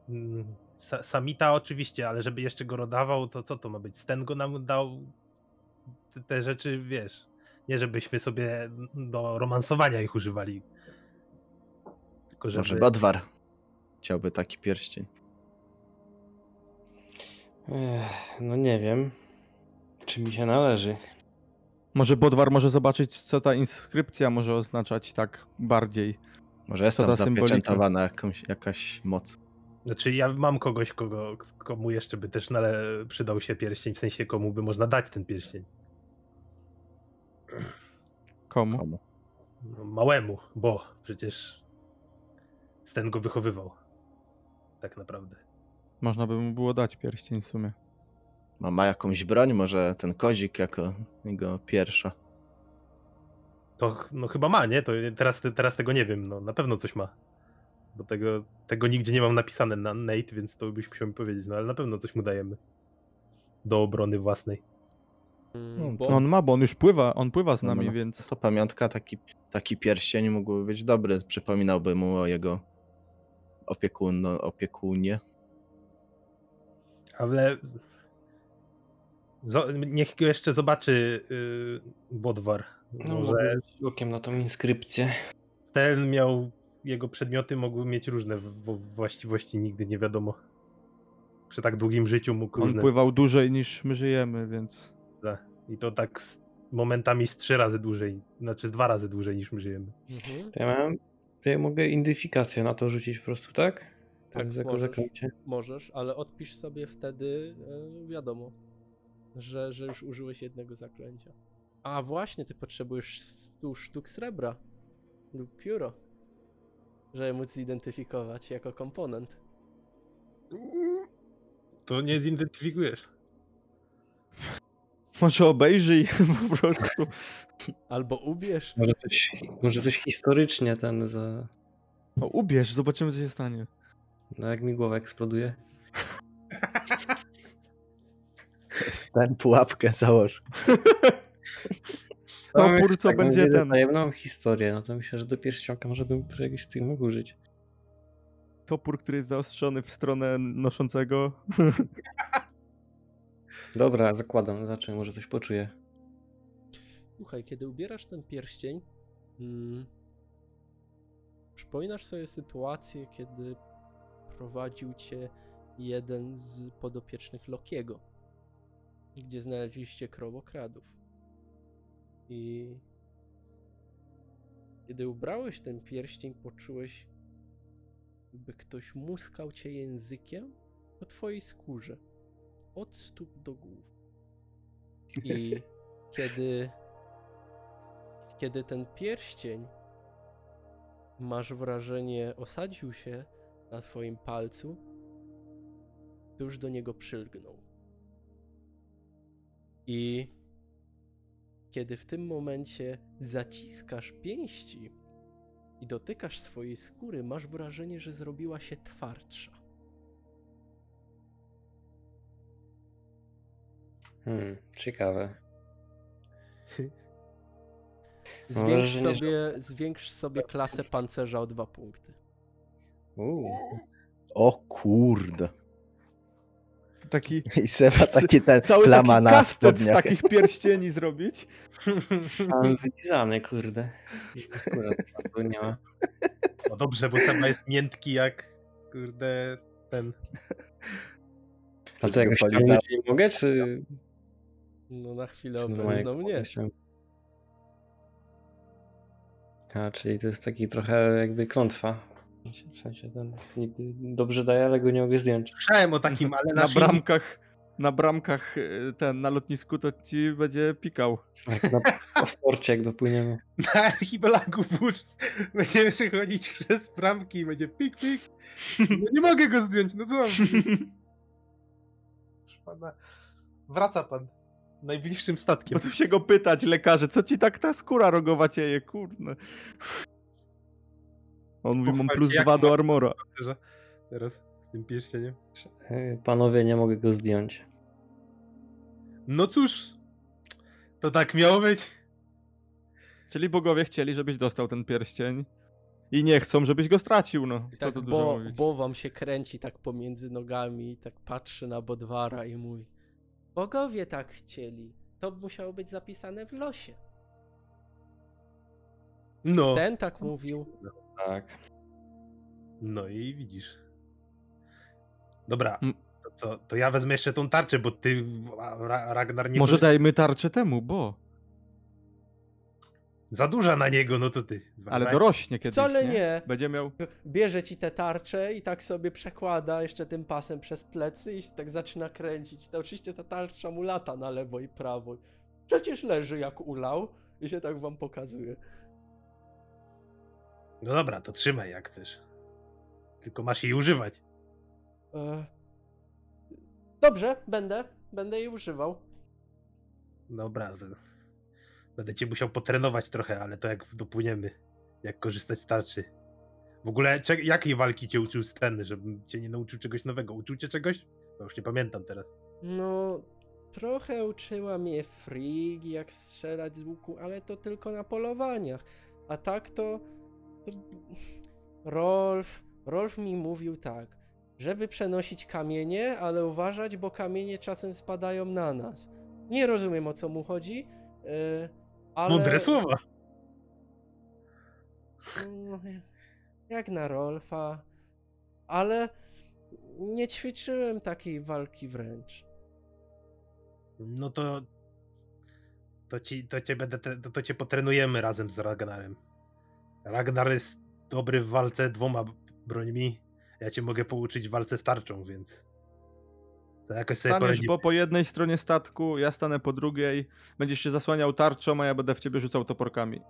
mm, Sa- Samita oczywiście, ale żeby jeszcze go rodawał, to co to ma być? Sten go nam dał te- te rzeczy, wiesz. Nie żebyśmy sobie do romansowania ich używali. Tylko żeby. Może Bodwar chciałby taki pierścień. Ech, no nie wiem, czy mi się należy. Może Bodwar może zobaczyć, co ta inskrypcja może oznaczać tak bardziej. Może jest tam zapieczętowana jakąś, jakaś moc. Znaczy, ja mam kogoś, kogo, komu jeszcze by też nale... przydał się pierścień, w sensie komu by można dać ten pierścień. Komu? Komu? No, małemu, bo przecież Sten go wychowywał. Tak naprawdę. Można by mu było dać pierścień w sumie. Ma, ma jakąś broń? Może ten kozik jako jego pierwsza. To no chyba ma, nie? To teraz, teraz tego nie wiem, no na pewno coś ma. Bo tego, tego nigdzie nie mam napisane na Nate, więc to byś musiał mi powiedzieć, no ale na pewno coś mu dajemy. Do obrony własnej. Mm, No, bo No on ma, bo on już pływa, on pływa z No, no, nami, no. więc... To pamiątka, taki, taki pierścień mógłby być dobry. Przypominałby mu o jego opiekun, opiekunie. Ale zo- niech go jeszcze zobaczy yy, Bodwar. No, Może okiem na tą inskrypcję. ten miał, jego przedmioty mogły mieć różne właściwości, nigdy nie wiadomo. Przy tak długim życiu mógł On różne. pływał dłużej niż my żyjemy, więc... I to tak z, momentami z trzy razy dłużej, znaczy z dwa razy dłużej niż my żyjemy. Mhm. Ja, mam, ja mogę identyfikację na to rzucić po prostu, tak? Tak, Za- możesz. zaklęcie. Możesz, ale odpisz sobie wtedy, e, wiadomo, że, że już użyłeś jednego zaklęcia. A właśnie, ty potrzebujesz 100 sztuk srebra lub pióro, żeby móc zidentyfikować jako komponent. To nie zidentyfikujesz. Może obejrzyj po prostu. Albo ubierz. Może coś, może coś historycznie ten za... No ubierz, zobaczymy co się stanie. No jak mi głowa eksploduje. Ten pułapkę założ. No, pur, jakąś co taką będzie ten. tajemną historię, no to myślę, że do pierścionka może bym któregoś z tych mógł użyć. Topór, który jest zaostrzony w stronę noszącego. Dobra, zakładam, zacznę, może coś poczuję. Słuchaj, kiedy ubierasz ten pierścień, mm, przypominasz sobie sytuację, kiedy prowadził cię jeden z podopiecznych Lokiego, gdzie znaleźliście krowokradów. I kiedy ubrałeś ten pierścień, poczułeś, by ktoś muskał cię językiem po twojej skórze, od stóp do głów. I kiedy kiedy ten pierścień masz wrażenie osadził się na twoim palcu, już do niego przylgnął. I kiedy w tym momencie zaciskasz pięści i dotykasz swojej skóry, masz wrażenie, że zrobiła się twardsza. Hmm, ciekawe. Zwiększ sobie, zwiększ sobie klasę pancerza o dwa punkty. Uuu. O kurde. To taki I Seba taki ten cały plama taki na spodniach. takich pierścieni zrobić. Mam wylizany, kurde. Skóra to nie ma. No dobrze, bo sama jest miętki jak kurde ten. A to jakoś nie mogę, czy... No na chwilę obecną nie. A, czyli to jest taki trochę jakby klątwa. W sensie ten niby dobrze daje, ale go nie mogę zdjąć. Słyszałem o takim, ale Na bramkach, na bramkach y, ten, na lotnisku to ci będzie pikał. Jak na w porcie, jak dopłyniemy. na archipelagu burz będziemy przechodzić przez bramki i będzie pik, pik. No nie mogę go zdjąć, no co mam pana, wraca pan najbliższym statkiem. Potem się go pytać, lekarze, co ci tak ta skóra rogowa cieje, kurde. On mówi, mam plus dwa do armora. Teraz z tym pierścieniem. E, Panowie, nie mogę go zdjąć. No cóż, to tak miało być. Czyli bogowie chcieli, żebyś dostał ten pierścień i nie chcą, żebyś go stracił, no. I tak bo, bo wam się kręci tak pomiędzy nogami i tak patrzy na Bodwara i mówi Bogowie tak chcieli. To musiało być zapisane w losie. No. Ten tak mówił. Tak. No i widzisz. Dobra, to, co, to ja wezmę jeszcze tą tarczę, bo ty, Ra- Ragnar, nie Może możesz- dajmy tarczę temu, bo. Za duża na niego, no to ty. Ale dorośnie kiedyś, Wcale nie? nie. Będzie miał... Bierze ci tę tarczę i tak sobie przekłada jeszcze tym pasem przez plecy i się tak zaczyna kręcić. To oczywiście ta tarcza mu lata na lewo i prawo. Przecież leży jak ulał i się tak wam pokazuje. No dobra, to trzymaj jak chcesz. Tylko masz jej używać. E... Dobrze, będę. Będę jej używał. Dobra, to... Będę cię musiał potrenować trochę, ale to jak dopłyniemy. Jak korzystać z tarczy. W ogóle, jakiej walki cię uczył Sten, żebym cię nie nauczył czegoś nowego? Uczył cię czegoś? Bo już nie pamiętam teraz. No, trochę uczyła mnie Frigg, jak strzelać z łuku, ale to tylko na polowaniach. A tak to... Rolf, Rolf mi mówił tak, żeby przenosić kamienie, ale uważać, bo kamienie czasem spadają na nas. Nie rozumiem o co mu chodzi, yy, ale... Mądre słowa. Jak na Rolfa, ale nie ćwiczyłem takiej walki wręcz. No to. To, ci, to, cię będę, to, to cię potrenujemy razem z Ragnarem. Ragnar jest dobry w walce dwoma brońmi. Ja cię mogę pouczyć w walce z tarczą, więc. To jakoś sobie Staniesz poradzimy. po, po jednej stronie statku, ja stanę po drugiej, będziesz się zasłaniał tarczą, a ja będę w ciebie rzucał toporkami.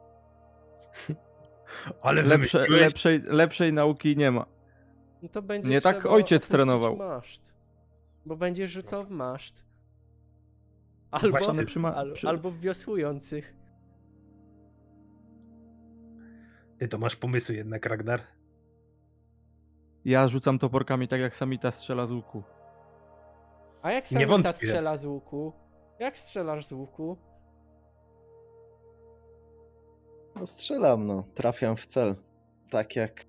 Ale Lepsze, wymyśliłeś- lepszej, lepszej nauki nie ma. No to będzie Nie tak ojciec trenował. Maszt, bo będziesz rzucał w maszt. Albo, Właśnie przy ma- al, przy- albo w wiosłujących. Ty to masz pomysły jednak, Ragnar. Ja rzucam toporkami tak jak Samita strzela z łuku. A jak Nie Samita wątpię. strzela z łuku? Jak strzelasz z łuku? No strzelam, no. Trafiam w cel. Tak jak...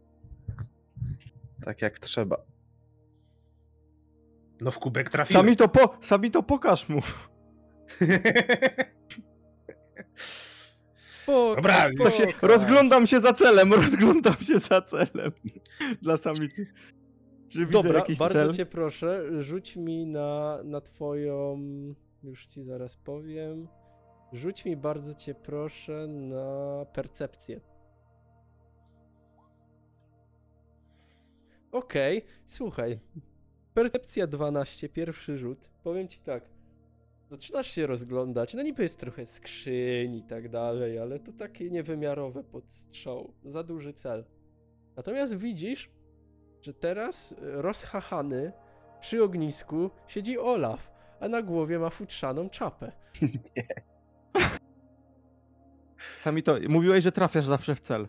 Tak jak trzeba. No w kubek trafiłem. Sami to, po, sami to pokaż mu. Pokaż, Dobra, To się, pokaż. rozglądam się za celem, rozglądam się za celem. Dla Samity. Czy Dobra, jakiś bardzo cel? cię proszę, rzuć mi na, na twoją... Już ci zaraz powiem. Rzuć mi bardzo cię proszę na percepcję. Okej, słuchaj. Percepcja 12, pierwszy rzut. Powiem ci tak. Zaczynasz się rozglądać. No niby jest trochę skrzyń i tak dalej, ale to takie niewymiarowe podstrzał. Za duży cel. Natomiast widzisz, że teraz rozchachany przy ognisku siedzi Olaf, a na głowie ma futrzaną czapę. Sami to, mówiłeś, że trafiasz zawsze w cel.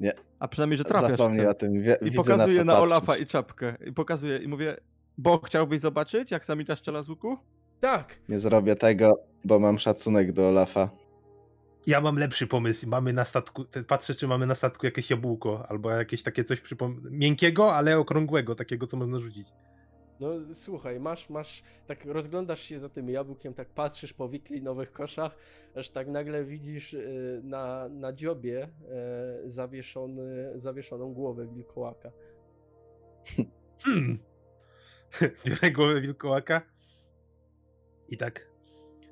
Nie. A przynajmniej, że trafiasz w Zapomnij cel. o tym. Wie, I widzę, pokazuję na, na, Olafa i czapkę. I pokazuję i mówię, bo chciałbyś zobaczyć, jak Samita strzela z łuku? Tak! Nie zrobię tego, bo mam szacunek do Olafa. Ja mam lepszy pomysł. Mamy na statku. Patrzę, czy mamy na statku jakieś jabłko albo jakieś takie coś przypom... miękkiego, ale okrągłego, takiego, co można rzucić. No słuchaj, masz, masz, tak rozglądasz się za tym jabłkiem, tak patrzysz po wiklinowych koszach, aż tak nagle widzisz y, na, na dziobie e, zawieszony, zawieszoną głowę wilkołaka. Hmm. Biorę głowę wilkołaka. I tak.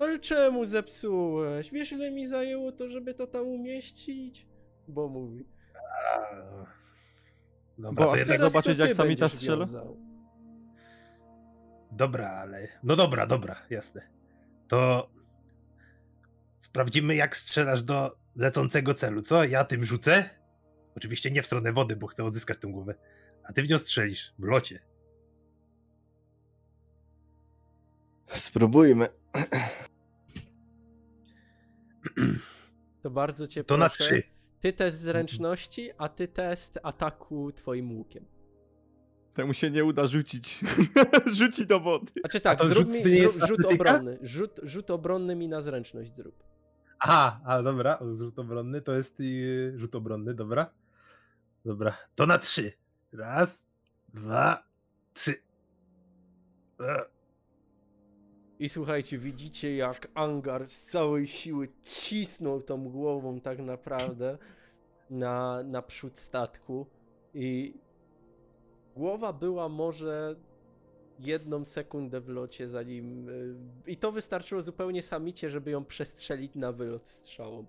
Ale czemu zepsułeś? Wiesz ile mi zajęło to, żeby to tam umieścić? Bo mówi. Dobra, Bo to chcesz jednak... Zobaczyć, jak Samita strzela? Dobra, ale. No dobra, dobra, jasne. To. Sprawdzimy, jak strzelasz do lecącego celu, co? Ja tym rzucę. Oczywiście nie w stronę wody, bo chcę odzyskać tę głowę. A ty w nią strzelisz, w locie. Spróbujmy. To bardzo cię To na proszę. trzy. Ty test zręczności, a ty test ataku twoim łukiem. Temu się nie uda rzucić. Rzuci do wody. Znaczy tak, to zrób rzut mi jest rzut, obronny. Rzut, rzut obronny mi na zręczność zrób. Aha, a dobra, rzut obronny to jest yy, rzut obronny, dobra. Dobra, to na trzy. Raz, dwa, trzy. I słuchajcie, widzicie jak Angar z całej siły cisnął tą głową tak naprawdę na, na przód statku i głowa była może jedną sekundę w locie zanim... y, I to wystarczyło zupełnie samicie, żeby ją przestrzelić na wylot strzałą.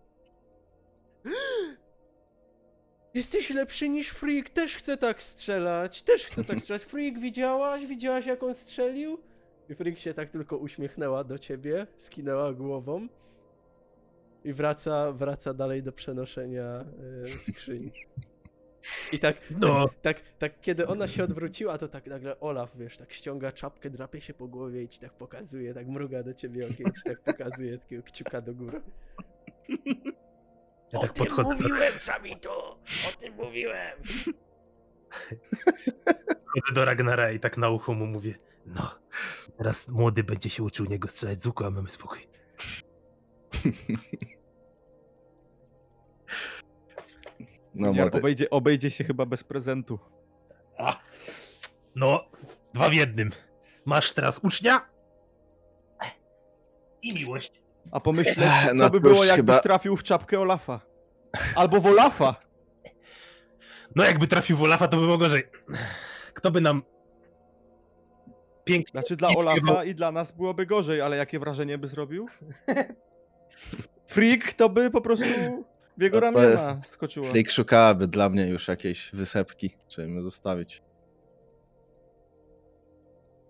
Jesteś lepszy niż Freak, też chcę tak strzelać, też chcę tak strzelać. Freak, widziałaś? Widziałaś jak on strzelił? I Freak się tak tylko uśmiechnęła do ciebie, skinęła głową i wraca, wraca dalej do przenoszenia y, skrzyni. I tak, No. tak, tak, tak, kiedy ona się odwróciła, to tak nagle Olaf, wiesz, tak ściąga czapkę, drapie się po głowie i ci tak pokazuje, tak mruga do ciebie okiem, i ci tak pokazuje takiego kciuka do góry. Ja tak podchodzę do, mówiłem, Samito! O tym mówiłem! podchodzę do Ragnara i tak na ucho mu mówię. No, teraz młody będzie się uczył niego strzelać z łuku, a mamy spokój. No Jak młody. obejdzie, obejdzie się chyba bez prezentu. A, no, dwa w jednym. Masz teraz ucznia i miłość. A pomyśleć, co No by było, jakbyś chyba- trafił w czapkę Olafa. Albo w Olafa. No jakby trafił w Olafa, to by było gorzej. Kto by nam pięknie... Znaczy dla Olafa i dla nas byłoby gorzej, ale jakie wrażenie by zrobił? Freak to by po prostu w jego No ramiona skoczyło. Flick szukałaby dla mnie już jakiejś wysepki, żeby mnie zostawić.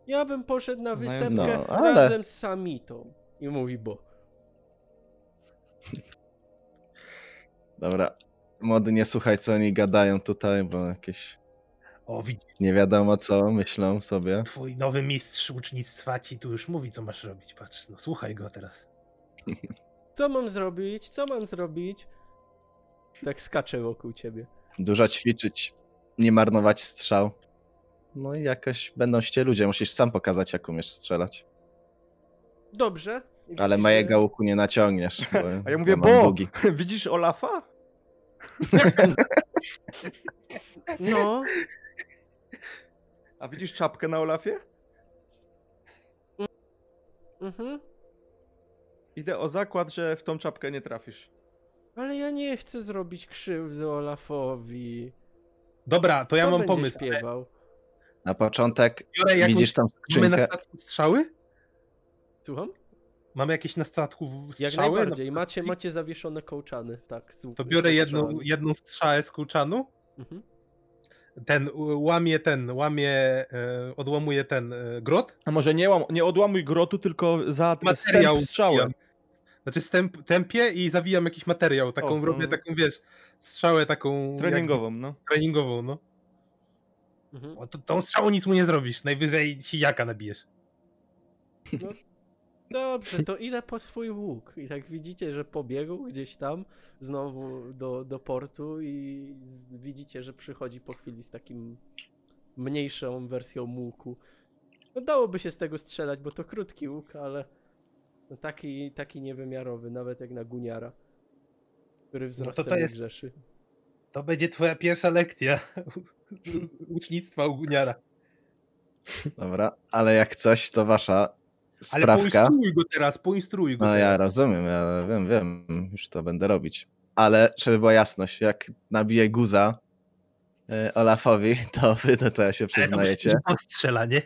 Ja bym poszedł na Znając- wysepkę No, ale- razem z Samitą. I mówi, bo. Dobra. Młody, nie słuchaj co oni gadają tutaj, bo jakieś O, widzisz, nie wiadomo co myślą sobie. twój nowy mistrz ucznictwa ci tu już mówi, co masz robić. Patrz, no słuchaj go teraz. Co mam zrobić? Co mam zrobić? Tak skaczę wokół ciebie. Dużo ćwiczyć, nie marnować strzał. No i jakoś będą się ludzie, musisz sam pokazać jak umiesz strzelać. Dobrze. Ale widzisz, mojego że- łuku nie naciągniesz. Bo A ja mówię, bo długi. widzisz Olafa? No, A widzisz czapkę na Olafie? mhm. Idę o zakład, że w tą czapkę nie trafisz. Ale ja nie chcę zrobić krzywdy Olafowi. Dobra, to ja Kto mam będzie pomysł. śpiewał? Na początek Biorę jakąś... widzisz tam Mamy na skrzynkę. statku strzały? Słucham? Mamy jakieś na statku w- Jak strzały? najbardziej. Na- Macie, macie zawieszone kołczany, tak. Z, To z biorę jedną, jedną strzałę z kulczanu. Mhm. Ten łamie ten, łamie, e, odłamuje ten e, grot. A może nie, łam, nie odłamuj grotu, tylko za Materiał stęp strzałem. Znaczy stęp, tempie i zawijam jakiś materiał. Taką O, robię no. taką, wiesz, strzałę taką. Treningową, no. jakby Treningową, no. Mhm. O, to, tą strzałą nic mu nie zrobisz. Najwyżej sijaka nabijesz. Dobrze, to idę po swój łuk. I tak widzicie, że pobiegł gdzieś tam znowu do, do portu i z, widzicie, że przychodzi po chwili z takim mniejszą wersją łuku. No dałoby się z tego strzelać, bo to krótki łuk, ale no taki, taki niewymiarowy, nawet jak na guniara, który wzrostem to nie jest- grzeszy. To będzie twoja pierwsza lekcja ucznictwa u Guniara. Dobra, ale jak coś, to wasza Ale sprawka. poinstruuj go teraz, poinstruuj go No teraz. ja rozumiem, ja wiem, wiem, już to będę robić. Ale żeby była jasność, jak nabiję guza y, Olafowi, to wy do tego się Ale to przyznajecie. przecież on strzela, nie?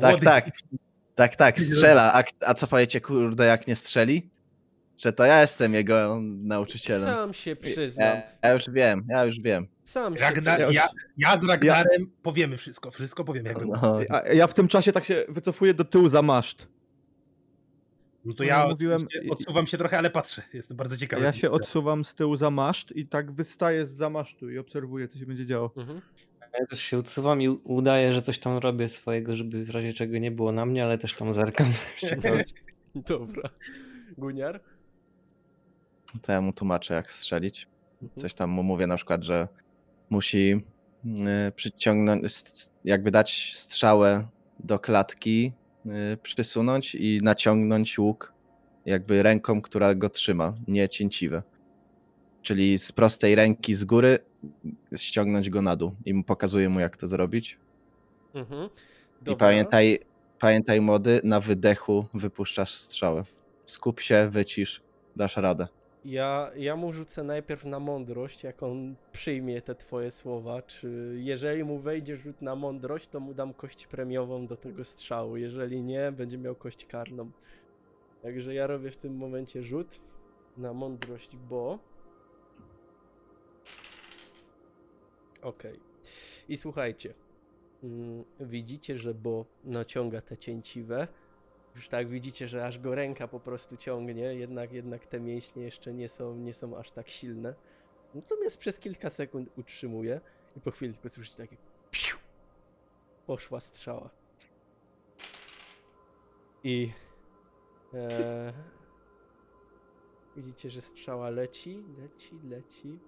Tak, Młody- tak. Tak, tak, strzela. A, a co powiecie, kurde, jak nie strzeli? Że to ja jestem jego nauczycielem. Sam się przyznam. Ja, ja już wiem, ja już wiem. Sam się Ragnar, przyznam. ja, ja z Ragnarem powiemy wszystko, wszystko powiemy jak było. No, A ja w tym czasie tak się wycofuję do tyłu za maszt. No to no, ja mówiłem- oczywiście odsuwam się trochę, ale patrzę. Jestem bardzo ciekawy. ja się odsuwam z tyłu za maszt i tak wystaję z za masztu i obserwuję, co się będzie działo. Mhm. Ja też się odsuwam i udaję, że coś tam robię swojego, żeby w razie czego nie było na mnie, ale też tam zerkam. Dobra. Guniar? To ja mu tłumaczę, jak strzelić. Mhm. Coś tam mu mówię na przykład, że musi y, przyciągnąć, jakby dać strzałę do klatki, y, przysunąć i naciągnąć łuk jakby ręką, która go trzyma, nie cięciwe. Czyli z prostej ręki z góry ściągnąć go na dół i pokazuję mu, jak to zrobić. Mhm. I pamiętaj, pamiętaj młody, na wydechu wypuszczasz strzałę. Skup się, wycisz, dasz radę. Ja, ja mu rzucę najpierw na mądrość, jak on przyjmie te twoje słowa. Czy jeżeli mu wejdzie rzut na mądrość, to mu dam kość premiową do tego strzału. Jeżeli nie, będzie miał kość karną. Także ja robię w tym momencie rzut na mądrość, bo. Okej. I słuchajcie. Mm, Widzicie, że bo naciąga te cięciwe. Już tak widzicie, że aż go ręka po prostu ciągnie, jednak, jednak te mięśnie jeszcze nie są, nie są aż tak silne. Natomiast przez kilka sekund utrzymuje i po chwili tylko słyszycie takie piu, poszła strzała. I e, Widzicie, że strzała leci, leci, leci.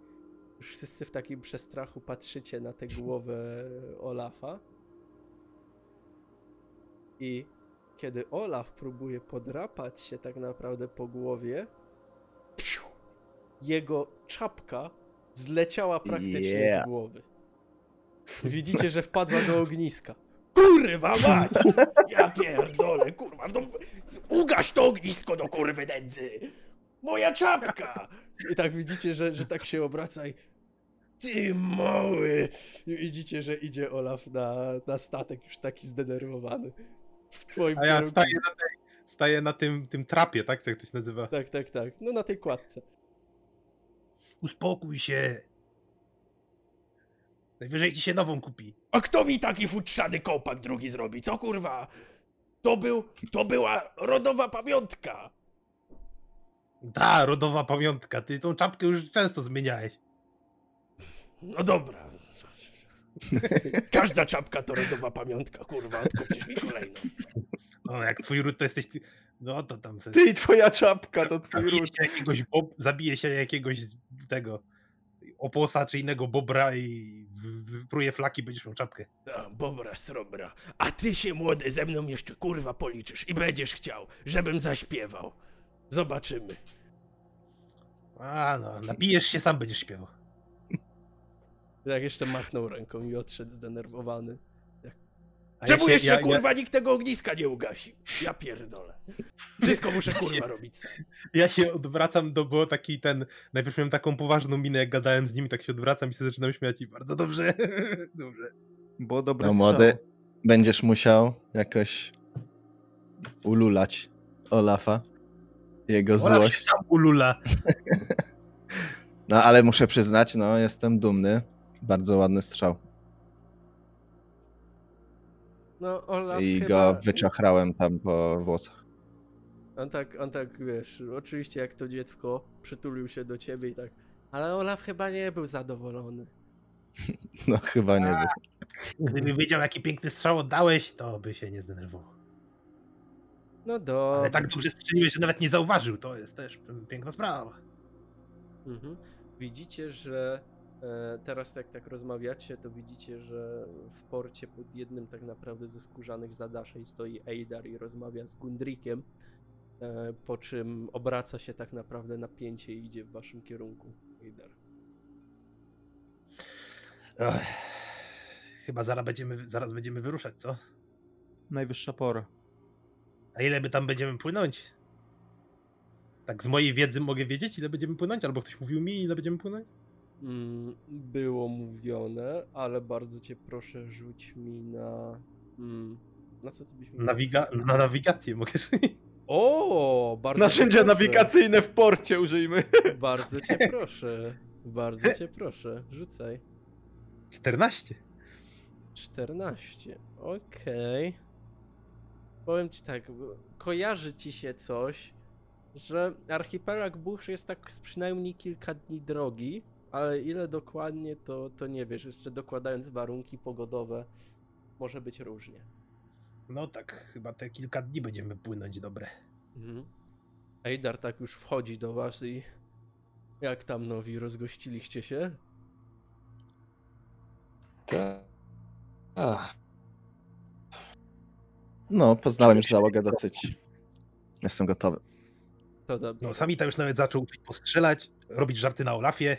Już wszyscy w takim przestrachu patrzycie na tę głowę Olafa. I kiedy Olaf próbuje podrapać się tak naprawdę po głowie, psiu, jego czapka zleciała praktycznie Yeah. z głowy. Widzicie, że wpadła do ogniska. Kurwa mać! Ja pierdolę, kurwa, no, ugaś to ognisko do kurwy nędzy! Moja czapka! I tak widzicie, że, że tak się obraca i ty mały! I widzicie, że idzie Olaf na, na statek już taki zdenerwowany. W twoim A ja staję na, tej, staję na tym, tym trapie, tak? Jak to się nazywa? Tak, tak, tak. No na tej kładce. Uspokój się. Najwyżej ci się nową kupi. A kto mi taki futrzany kołpak drugi zrobi? Co kurwa? To był, to była rodowa pamiątka! Ta, rodowa pamiątka. Ty tą czapkę już często zmieniałeś. No dobra. Każda czapka to rodowa pamiątka, kurwa, odkupisz mi kolejną. No, jak twój ród to jesteś ty. No to tam. Ty i twoja czapka to twój ród. się jakiegoś bob, zabije się jakiegoś tego oposa czy innego bobra i wypruje flaki, będziesz miał czapkę. A, Bobra srobra. A ty się młody ze mną jeszcze kurwa policzysz i będziesz chciał, żebym zaśpiewał. Zobaczymy. A no, napijesz się, sam będziesz śpiewał. Jak jeszcze machnął ręką i odszedł zdenerwowany. A Czemu się- jeszcze ja- ja- kurwa nikt tego ogniska nie ugasił? Ja pierdolę. Wszystko muszę kurwa robić sam. Ja się odwracam do, bo taki ten, najpierw miałem taką poważną minę, jak gadałem z nimi, tak się odwracam i się zaczynam śmiać i bardzo dobrze, dobrze. Bo dobry No strzał. młody, będziesz musiał jakoś ululać Olafa. Jego Olaf złość. się sam ulula. No ale muszę przyznać, no jestem dumny. Bardzo ładny strzał. No Olaf I chyba... go wyczachrałem tam po włosach. On tak, on tak, wiesz, oczywiście jak to dziecko przytulił się do ciebie i tak... Ale Olaf chyba nie był zadowolony. No chyba nie był. Gdyby wiedział, jaki piękny strzał oddałeś, to by się nie zdenerwował. No dobra. Ale tak dobrze strzeliłeś, że nawet nie zauważył, to jest też piękna sprawa. Mhm. Widzicie, że teraz jak tak rozmawiacie, to widzicie, że w porcie pod jednym tak naprawdę ze skórzanych zadaszeń stoi Eidar i rozmawia z Gundrikiem, e, po czym obraca się tak naprawdę napięcie i idzie w waszym kierunku. Eidar. Ech, chyba zaraz będziemy, zaraz będziemy wyruszać, co? Najwyższa pora. A ile my tam będziemy płynąć? Tak z mojej wiedzy mogę wiedzieć, ile będziemy płynąć? Albo ktoś mówił mi, ile będziemy płynąć? Mm, było mówione, ale bardzo cię proszę, rzuć mi na... Mm, na co ty byś. Nawiga- na nawigację mogę O, bardzo Narzędzia nawigacyjne w porcie użyjmy. Bardzo cię proszę. Bardzo cię proszę. Rzucaj. 14. 14. Okej. Powiem ci tak, kojarzy ci się coś, że archipelag Bush jest tak z przynajmniej kilka dni drogi, ale ile dokładnie to, to nie wiesz. Jeszcze dokładając warunki pogodowe, może być różnie. No tak, chyba te kilka dni będziemy płynąć dobre. Mhm. Eidar tak już wchodzi do was i jak tam nowi rozgościliście się? A, No, poznałem już załogę dosyć. Jestem gotowy. To dobrze. No, Samita już nawet zaczął uczyć postrzelać, robić żarty na Olafie.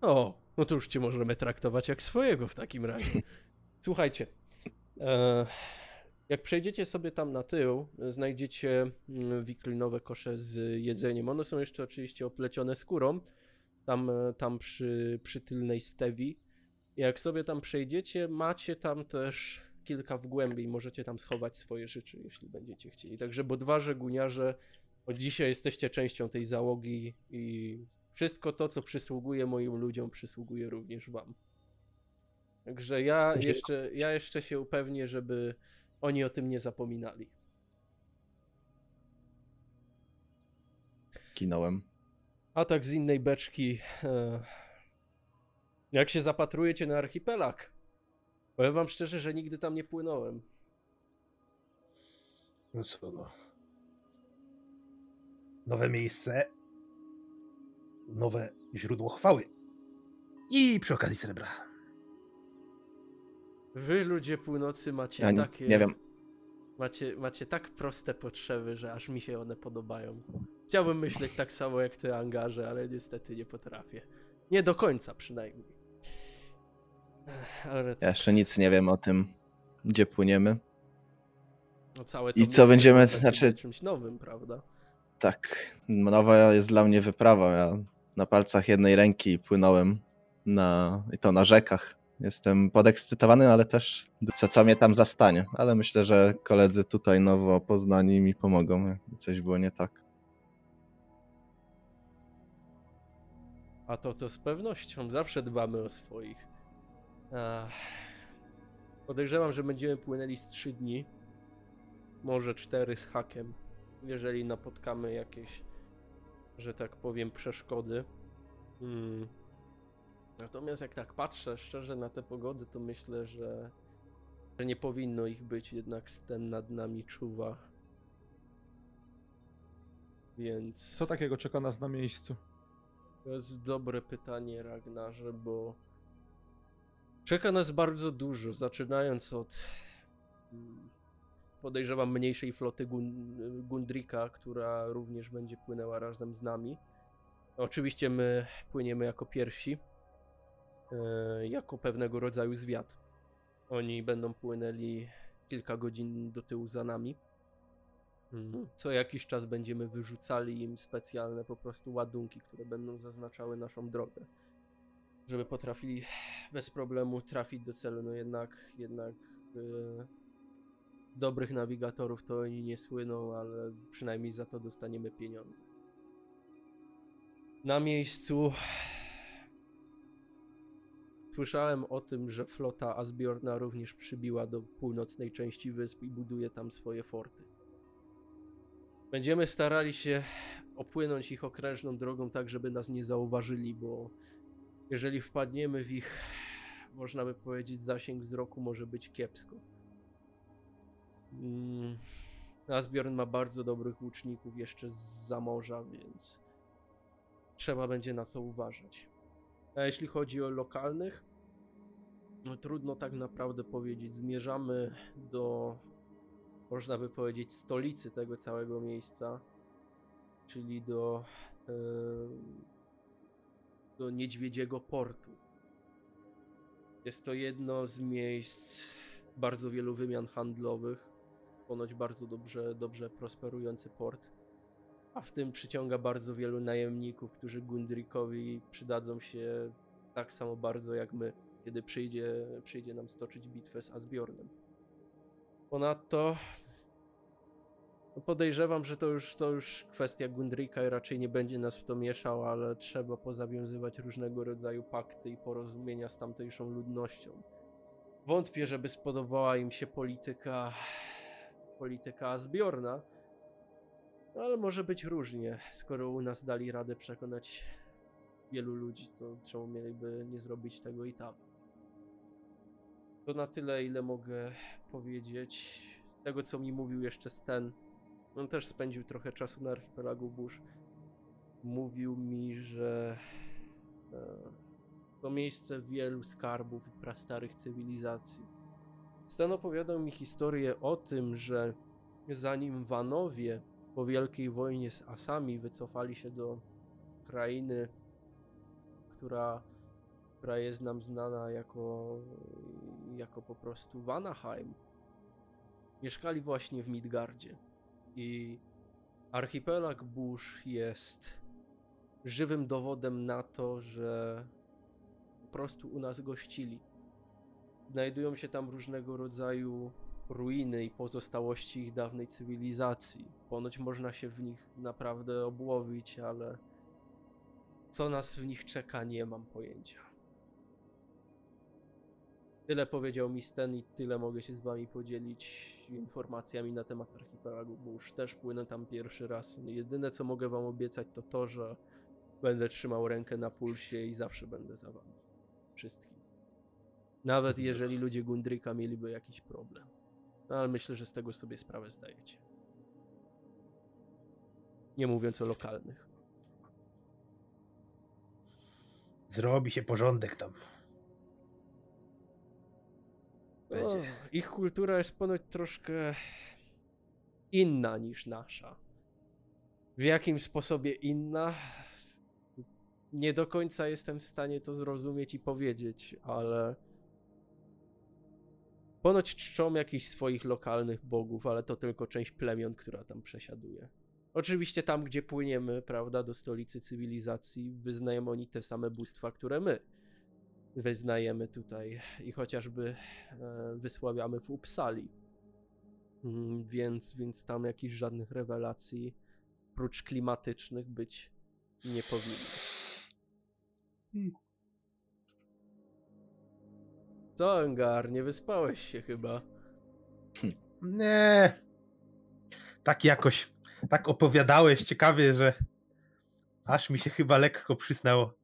O, no to już cię możemy traktować jak swojego w takim razie. Słuchajcie, e, jak przejdziecie sobie tam na tył, znajdziecie mm, wiklinowe kosze z jedzeniem. One są jeszcze oczywiście oplecione skórą, tam, e, tam przy, przy tylnej stewi. I jak sobie tam przejdziecie, macie tam też kilka wgłębień, możecie tam schować swoje rzeczy, jeśli będziecie chcieli. Także bodwarze, guniarze, od dzisiaj jesteście częścią tej załogi i wszystko to, co przysługuje moim ludziom, przysługuje również wam. Także ja jeszcze, ja jeszcze się upewnię, żeby oni o tym nie zapominali. Kinąłem. A tak z innej beczki. E, jak się zapatrujecie na archipelag? Powiem wam szczerze, że nigdy tam nie płynąłem. No co no. Nowe miejsce, nowe źródło chwały. I przy okazji srebra. Wy ludzie północy macie Ja nic takie... nie wiem. Macie, macie tak proste potrzeby, że aż mi się one podobają. Chciałbym myśleć tak samo jak ty, Angarze, ale niestety nie potrafię. Nie do końca przynajmniej. Ale Ja jeszcze nic nie wiem o tym, gdzie płyniemy. no całe I co będziemy- będzie znaczy- czymś nowym, prawda? Tak, nowa jest dla mnie wyprawa. Ja na palcach jednej ręki płynąłem na, i to na rzekach. Jestem podekscytowany, ale też co, co mnie tam zastanie. Ale myślę, że koledzy tutaj nowo poznani mi pomogą, jakby coś było nie tak. A to to z pewnością zawsze dbamy o swoich. Ach. Podejrzewam, że będziemy płynęli z 3 dni. Może 4 z hakiem. Jeżeli napotkamy jakieś, że tak powiem, przeszkody. Hmm. Natomiast jak tak patrzę szczerze na tę pogodę, to myślę, że, że nie powinno ich być, jednak Sten nad nami czuwa. Więc. Co takiego czeka nas na miejscu? To jest dobre pytanie, Ragnarze, bo czeka nas bardzo dużo, zaczynając od mm, podejrzewam mniejszej floty Gun- Gundrika, która również będzie płynęła razem z nami. Oczywiście my płyniemy jako pierwsi, e, jako pewnego rodzaju zwiat. Oni będą płynęli kilka godzin do tyłu za nami. Mhm. Co jakiś czas będziemy wyrzucali im specjalne po prostu ładunki, które będą zaznaczały naszą drogę. Żeby potrafili bez problemu trafić do celu. No jednak, jednak e, dobrych nawigatorów to oni nie słyną, ale przynajmniej za to dostaniemy pieniądze. Na miejscu słyszałem o tym, że flota Asbjorna również przybiła do północnej części wysp i buduje tam swoje forty. Będziemy starali się opłynąć ich okrężną drogą tak, żeby nas nie zauważyli, bo jeżeli wpadniemy w ich, można by powiedzieć, zasięg wzroku, może być kiepsko. Mm, Asbjorn ma bardzo dobrych łuczników jeszcze z morza, więc trzeba będzie na to uważać. A jeśli chodzi o lokalnych, no trudno tak naprawdę powiedzieć. Zmierzamy do można by powiedzieć, stolicy tego całego miejsca, czyli do, do Niedźwiedziego Portu. Jest to jedno z miejsc bardzo wielu wymian handlowych, ponoć bardzo dobrze, dobrze prosperujący port, a w tym przyciąga bardzo wielu najemników, którzy Gundrikowi przydadzą się tak samo bardzo jak my, kiedy przyjdzie, przyjdzie nam stoczyć bitwę z Asbjornem. Ponadto podejrzewam, że to już, to już kwestia Gundrika i raczej nie będzie nas w to mieszał, ale trzeba pozawiązywać różnego rodzaju pakty i porozumienia z tamtejszą ludnością. Wątpię, żeby spodobała im się polityka polityka zbiorna, no ale może być różnie. Skoro u nas dali radę przekonać wielu ludzi, to czemu mieliby nie zrobić tego i tam. To na tyle, ile mogę powiedzieć. Tego, co mi mówił jeszcze Sten. On też spędził trochę czasu na archipelagu Bush. Mówił mi, że e, to miejsce wielu skarbów i prastarych cywilizacji. Stan opowiadał mi historię o tym, że zanim Wanowie po wielkiej wojnie z Asami wycofali się do krainy, która, która jest nam znana jako, jako po prostu Vanaheim, mieszkali właśnie w Midgardzie. I archipelag Bush jest żywym dowodem na to, że po prostu u nas gościli. Znajdują się tam różnego rodzaju ruiny i pozostałości ich dawnej cywilizacji. Ponoć można się w nich naprawdę obłowić, ale co nas w nich czeka, nie mam pojęcia. Tyle powiedział mi Sten i tyle mogę się z wami podzielić informacjami na temat archipelagu Bush. Też płynę tam pierwszy raz. Jedyne co mogę wam obiecać to to, że będę trzymał rękę na pulsie i zawsze będę za wami. Wszystkim. Nawet jeżeli ludzie Gundryka mieliby jakiś problem. No, ale myślę, że z tego sobie sprawę zdajecie. Nie mówiąc o lokalnych. Zrobi się porządek tam. O, ich kultura jest ponoć troszkę inna niż nasza. W jakim sposobie inna? Nie do końca jestem w stanie to zrozumieć i powiedzieć, ale ponoć czczą jakichś swoich lokalnych bogów, ale to tylko część plemion, która tam przesiaduje. Oczywiście tam, gdzie płyniemy, prawda, do stolicy cywilizacji, wyznają oni te same bóstwa, które my wyznajemy tutaj i chociażby e, wysławiamy w Uppsali. Mm, Więc, więc tam jakichś żadnych rewelacji prócz klimatycznych być nie powinno. Co, Engar, nie wyspałeś się chyba? Nie. Tak jakoś, tak opowiadałeś ciekawie, że aż mi się chyba lekko przysnęło.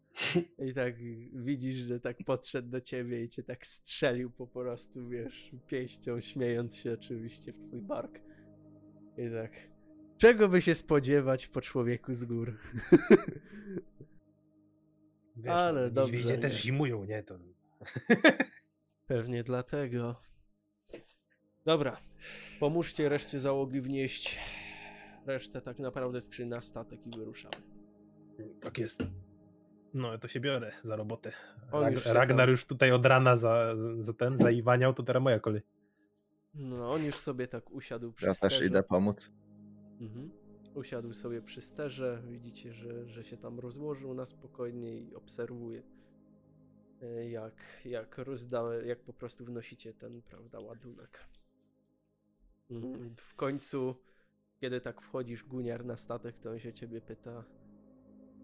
I tak widzisz, że tak podszedł do ciebie i cię tak strzelił po prostu, wiesz, pięścią, śmiejąc się oczywiście w twój bark. I tak, czego by się spodziewać po człowieku z gór? Wiesz, Ale no, dobrze, niedźwiedzie nie. też zimują, nie? To... Pewnie dlatego. Dobra, pomóżcie reszcie załogi wnieść resztę tak naprawdę skrzyń na statek i wyruszamy. Tak jest. No, to się biorę za robotę. Rag- już Ragnar tam- już tutaj od rana za, za ten, zaiwaniał, to teraz moja kolej. No, on już sobie tak usiadł przy Ja też idę pomóc. Mhm. Usiadł sobie przy sterze, widzicie, że, że się tam rozłożył na spokojnie i obserwuje, jak, jak rozda, jak po prostu wnosicie ten, prawda, ładunek. Mm, W końcu, kiedy tak wchodzisz, Guniar, na statek, to on się ciebie pyta,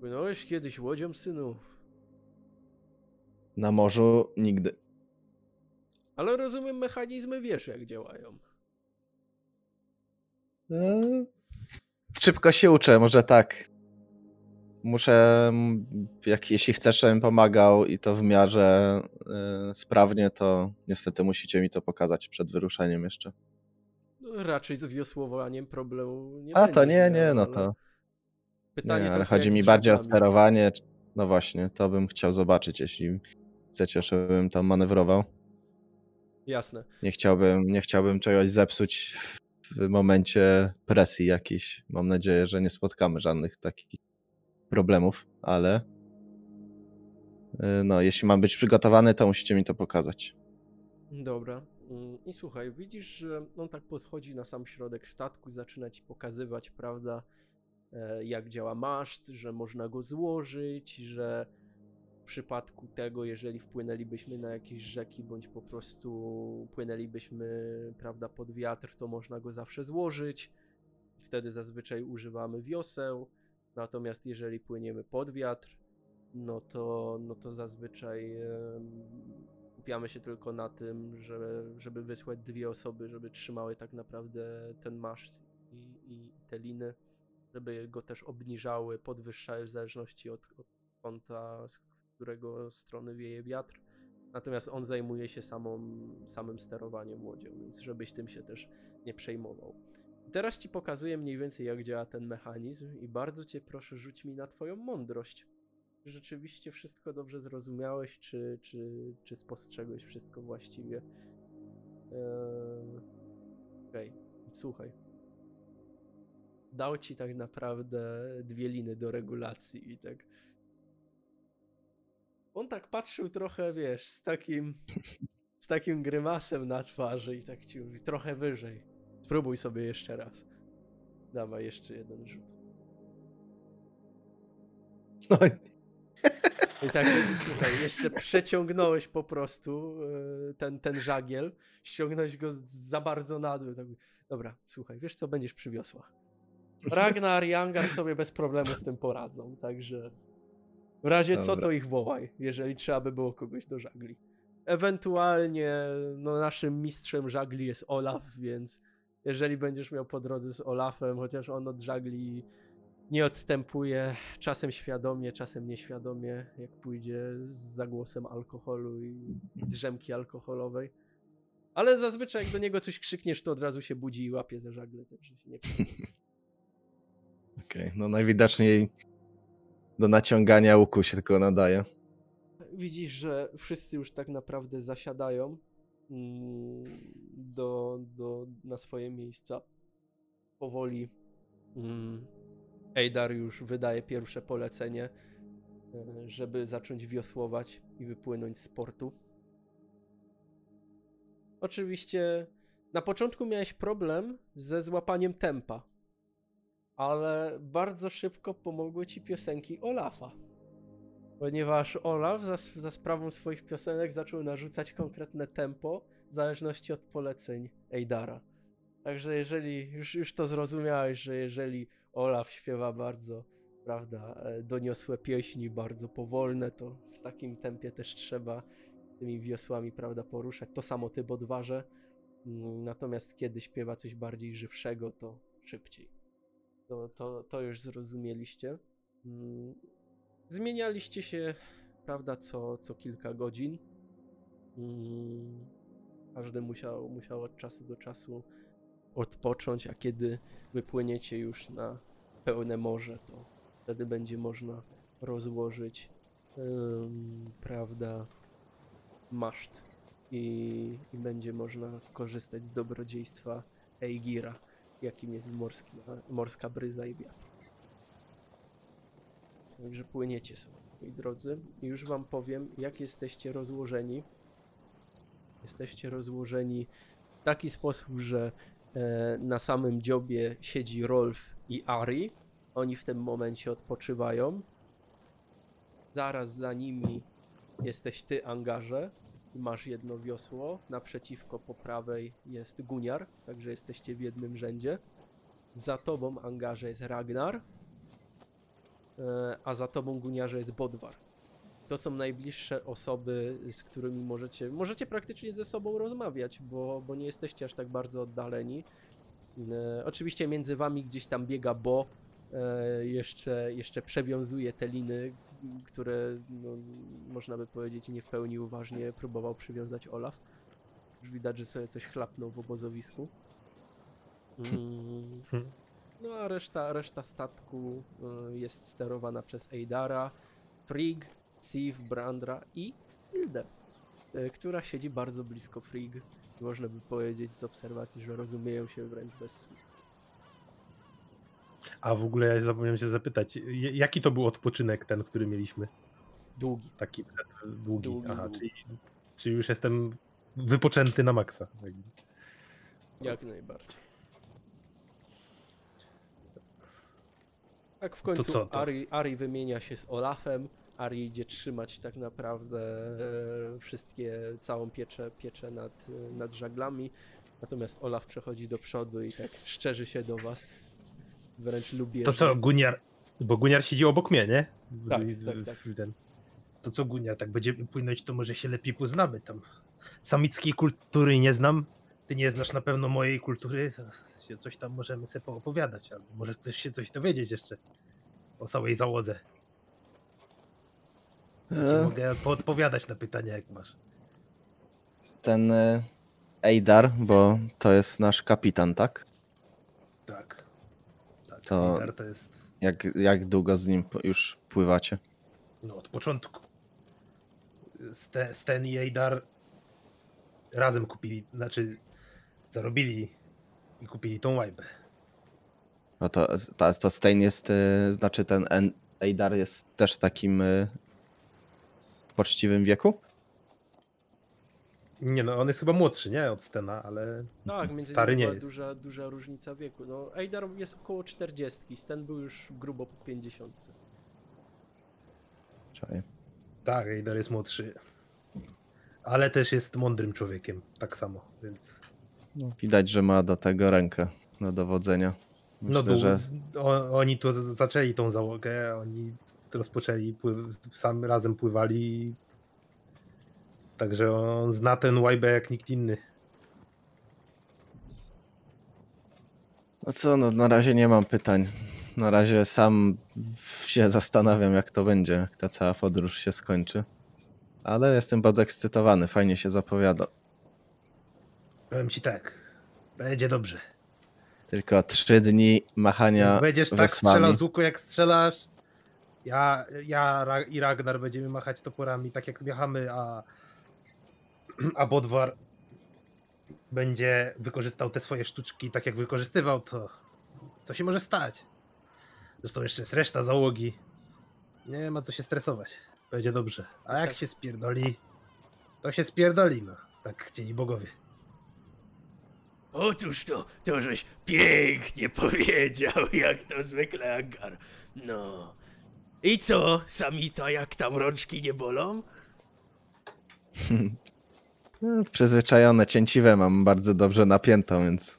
płynąłeś kiedyś łodzią, synu? Na morzu nigdy. Ale rozumiem, mechanizmy wiesz, jak działają. Eee, Szybko się uczę, może tak. Muszę, jak, jeśli chcesz, żebym pomagał i to w miarę e, sprawnie, to niestety musicie mi to pokazać przed wyruszeniem jeszcze. No, raczej z wiosłowaniem problemu nie A to będziesz nie, nie, no to Pytanie nie, ale chodzi mi bardziej o sterowanie. No właśnie, to bym chciał zobaczyć, jeśli chcecie, żebym tam manewrował. Jasne. Nie chciałbym, nie chciałbym czegoś zepsuć w momencie presji jakiejś. Mam nadzieję, że nie spotkamy żadnych takich problemów, ale y, no, jeśli mam być przygotowany, to musicie mi to pokazać. Dobra. Mm, I słuchaj, widzisz, że on tak podchodzi na sam środek statku, zaczyna ci pokazywać, prawda, e, jak działa maszt, że można go złożyć, że w przypadku tego, jeżeli wpłynęlibyśmy na jakieś rzeki, bądź po prostu płynęlibyśmy, prawda, pod wiatr, to można go zawsze złożyć. Wtedy zazwyczaj używamy wioseł, natomiast jeżeli płyniemy pod wiatr, no to, no to zazwyczaj skupiamy się tylko na tym, że, żeby wysłać dwie osoby, żeby trzymały tak naprawdę ten maszt i, i te liny, żeby go też obniżały, podwyższały w zależności od, od kąta, z którego strony wieje wiatr. Natomiast on zajmuje się samą, samym sterowaniem łodzią, więc żebyś tym się też nie przejmował. Teraz ci pokazuję mniej więcej jak działa ten mechanizm i bardzo cię proszę rzuć mi na twoją mądrość. Czy rzeczywiście wszystko dobrze zrozumiałeś, czy, czy, czy spostrzegłeś wszystko właściwie? Eee, Okej, słuchaj. Dał ci tak naprawdę dwie liny do regulacji i tak. On tak patrzył trochę, wiesz, z takim, z takim grymasem na twarzy i tak ci mówi, trochę wyżej. Spróbuj sobie jeszcze raz. Dawaj jeszcze jeden rzut. No, I tak, słuchaj, jeszcze przeciągnąłeś po prostu e, ten, ten żagiel, ściągnąłeś go za bardzo na dół. Tak, dobra, słuchaj, wiesz co, będziesz przy wiosłach. Ragnar i Angar sobie bez problemu z tym poradzą, także w razie co Dobra. to ich wołaj, jeżeli trzeba by było kogoś do żagli. Ewentualnie, no naszym mistrzem żagli jest Olaf, więc jeżeli będziesz miał po drodze z Olafem, chociaż on od żagli nie odstępuje, czasem świadomie, czasem nieświadomie, jak pójdzie z zagłosem alkoholu i drzemki alkoholowej. Ale zazwyczaj jak do niego coś krzykniesz, to od razu się budzi i łapie za żagle, także się nie. Okej, no najwidoczniej do naciągania łuku się tylko nadaje. widzisz, że wszyscy już tak naprawdę zasiadają do, do, na swoje miejsca. Powoli mm, Ejdar już wydaje pierwsze polecenie, e, żeby zacząć wiosłować i wypłynąć z portu. Oczywiście na początku miałeś problem ze złapaniem tempa, ale bardzo szybko pomogły ci piosenki Olafa. Ponieważ Olaf za, za sprawą swoich piosenek zaczął narzucać konkretne tempo w zależności od poleceń Eidara. Także jeżeli już, już to zrozumiałeś, że jeżeli Olaf śpiewa bardzo, prawda, e, doniosłe pieśni, bardzo powolne, to w takim tempie też trzeba tymi wiosłami, prawda, poruszać. To samo ty bodwarze. Mm, Natomiast kiedy śpiewa coś bardziej żywszego, to szybciej. To, to, to już zrozumieliście. Zmienialiście się, prawda, co, co kilka godzin. Mm, Każdy musiał, musiał od czasu do czasu odpocząć, a kiedy wypłyniecie już na pełne morze, to wtedy będzie można rozłożyć, prawda, maszt i, i będzie można korzystać z dobrodziejstwa Eigira, jakim jest morski, morska bryza i wiatr. Także płyniecie sobie, moi drodzy. I już wam powiem, jak jesteście rozłożeni. Jesteście rozłożeni w taki sposób, że e, na samym dziobie siedzi Rolf i Ari. Oni w tym momencie odpoczywają. Zaraz za nimi jesteś ty, Angarze. Masz jedno wiosło. Naprzeciwko po prawej jest Guniar, także jesteście w jednym rzędzie. Za tobą, Angarze, jest Ragnar. E, a za tobą Guniarze jest Bodwar. To są najbliższe osoby, z którymi możecie, możecie praktycznie ze sobą rozmawiać, bo, bo nie jesteście aż tak bardzo oddaleni. E, oczywiście między wami gdzieś tam biega Bo, e, jeszcze, jeszcze przewiązuje te liny, które no, można by powiedzieć nie w pełni uważnie próbował przywiązać Olaf. Już widać, że sobie coś chlapnął w obozowisku. Mm. No a reszta, reszta statku y, jest sterowana przez Eidara, Frigg, Sif, Brandra i Hildę, y, która siedzi bardzo blisko Frigg. Można by powiedzieć z obserwacji, że rozumieją się wręcz bez słów. A w ogóle ja zapomniałem się zapytać, jaki to był odpoczynek ten, który mieliśmy? Długi. Taki długi. Długi, Aha, długi. Czyli, czyli już jestem wypoczęty na maksa. Jak najbardziej. Tak w końcu co to? Ari, Ari wymienia się z Olafem. Ari idzie trzymać tak naprawdę e, wszystkie, całą pieczę, pieczę nad, e, nad żaglami. Natomiast Olaf przechodzi do przodu i tak szczerzy się do was. Wręcz lubię. To co, Guniar, bo Guniar siedzi obok mnie, nie? Tak, w- tak, tak. w Ten. To co Guniar, tak będziemy płynąć, to może się lepiej poznamy tam. Samickiej kultury nie znam, ty nie znasz na pewno mojej kultury, to się coś tam możemy sobie poopowiadać, albo może chcesz się coś dowiedzieć jeszcze o całej załodze. E, mogę poodpowiadać na pytania, jak masz. ten Eidar, bo to jest nasz kapitan, tak? Tak. Tak, To- Widar to jest Jak, jak długo z nim już pływacie? No, od początku. Ste- Sten i Eidar razem kupili, znaczy zarobili i kupili tą łajbę. No to, to, to Stein jest, e, znaczy ten En- Eidar jest też w takim e, poczciwym wieku? Nie no, on jest chyba młodszy, nie? Od Stena, ale Tak, między stary nie była jest. duża, duża różnica wieku. No, Eidar jest około 40, Sten był już grubo po 50. Czekaj. Tak, Eidar jest młodszy. Ale też jest mądrym człowiekiem, tak samo, więc... Widać, że ma do tego rękę, do dowodzenia. Myślę, no, że o, oni tu zaczęli tą załogę, oni rozpoczęli, pływ, sam razem pływali. Także on zna ten łajbę jak nikt inny. No co, no na razie nie mam pytań. Na razie sam się zastanawiam, jak to będzie, jak ta cała podróż się skończy. Ale jestem podekscytowany, fajnie się zapowiada. Powiem ci tak, będzie dobrze. Tylko trzy dni machania Jak będziesz tak wesłami. strzelał z łuku jak strzelasz, Ja, ja i Ragnar będziemy machać toporami tak jak machamy, a, a Bodwar będzie wykorzystał te swoje sztuczki tak jak wykorzystywał, to co się może stać? Zresztą jeszcze jest reszta załogi. Nie ma co się stresować. Będzie dobrze. A jak Tak. się spierdoli, to się spierdoli, no. Tak chcieli bogowie. Otóż to, to żeś pięknie powiedział, jak to zwykle Angar. No. I co, samita, jak tam rączki nie bolą? Hmm, Przyzwyczajone cięciwe mam bardzo dobrze napiętą, więc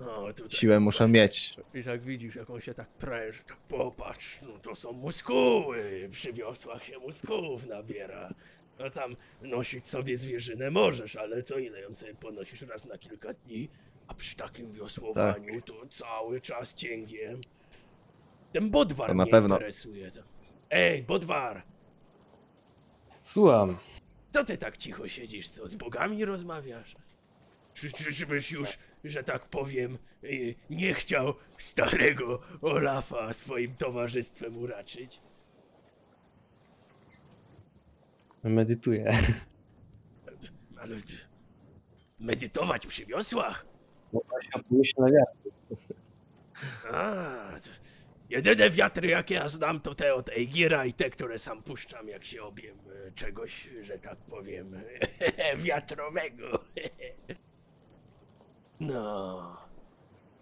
O, tutaj. siłę muszę mieć. I tak widzisz, jak on się tak pręży, tak popatrz, no to są muskuły, przy wiosłach się muskułów nabiera. No tam nosić sobie zwierzynę możesz, ale co ile ją sobie ponosisz raz na kilka dni, a przy takim wiosłowaniu to cały czas cięgiem. Ten Bodwar To na mnie pewno. interesuje. To. Ej, Bodwar, Słucham. co ty tak cicho siedzisz, co, z bogami rozmawiasz? Czy, czy, czy byś już, że tak powiem, y, nie chciał starego Olafa swoim towarzystwem uraczyć? Medytuję. Ale medytować przy wiosłach? Można pójść na wiatr. A, jedyne wiatry jakie ja znam to te od Eigira i te, które sam puszczam jak się obiem e, czegoś, że tak powiem, wiatrowego. No.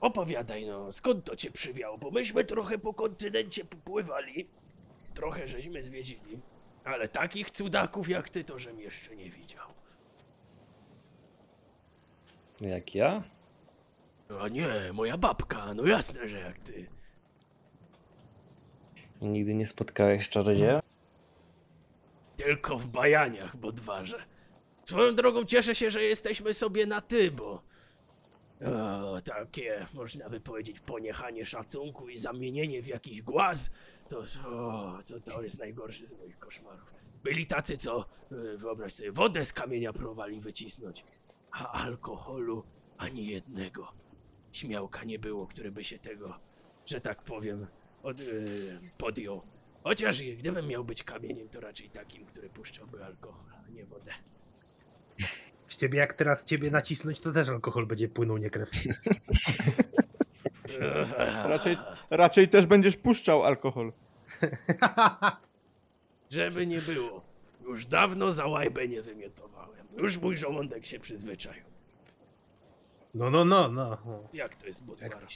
Opowiadaj no, skąd to cię przywiało, bo myśmy trochę po kontynencie popływali, trochę żeśmy zwiedzili, ale takich cudaków jak ty to żem jeszcze nie widział. Jak ja? A nie, moja babka, no jasne, że jak ty. Nigdy nie spotkałeś czarodzieja? Tylko w bajaniach, bo dwarze. Swoją drogą cieszę się, że jesteśmy sobie na ty, bo... O, takie, można by powiedzieć, poniechanie szacunku i zamienienie w jakiś głaz, to, o, to, to jest najgorszy z moich koszmarów. Byli tacy, co, y, wyobraź sobie, wodę z kamienia próbowali wycisnąć, a alkoholu ani jednego. Śmiałka nie było, który by się tego, że tak powiem, od, y, podjął. Chociaż i gdybym miał być kamieniem, to raczej takim, który puszczałby alkohol, a nie wodę. Z ciebie jak teraz ciebie nacisnąć, to też alkohol będzie płynął, nie krew. Raczej, raczej też będziesz puszczał alkohol. Żeby nie było. Już dawno za łajbę nie wymiotowałem. Już mój żołądek się przyzwyczaił. No, no, no, no. Jak to jest, Budwar? Jak...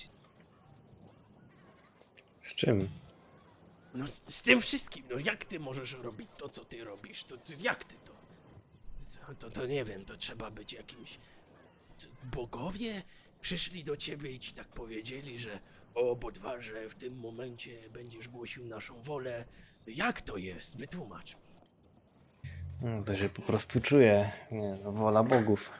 Z czym? No z, z tym wszystkim, no jak ty możesz robić to, co ty robisz? To, to jak ty to? to? To to nie wiem, to trzeba być jakimś... Bogowie przyszli do ciebie i ci tak powiedzieli, że o Bodwarze w tym momencie będziesz głosił naszą wolę. Jak to jest? Wytłumacz. No, to się po prostu czuję. Nie, no, wola bogów.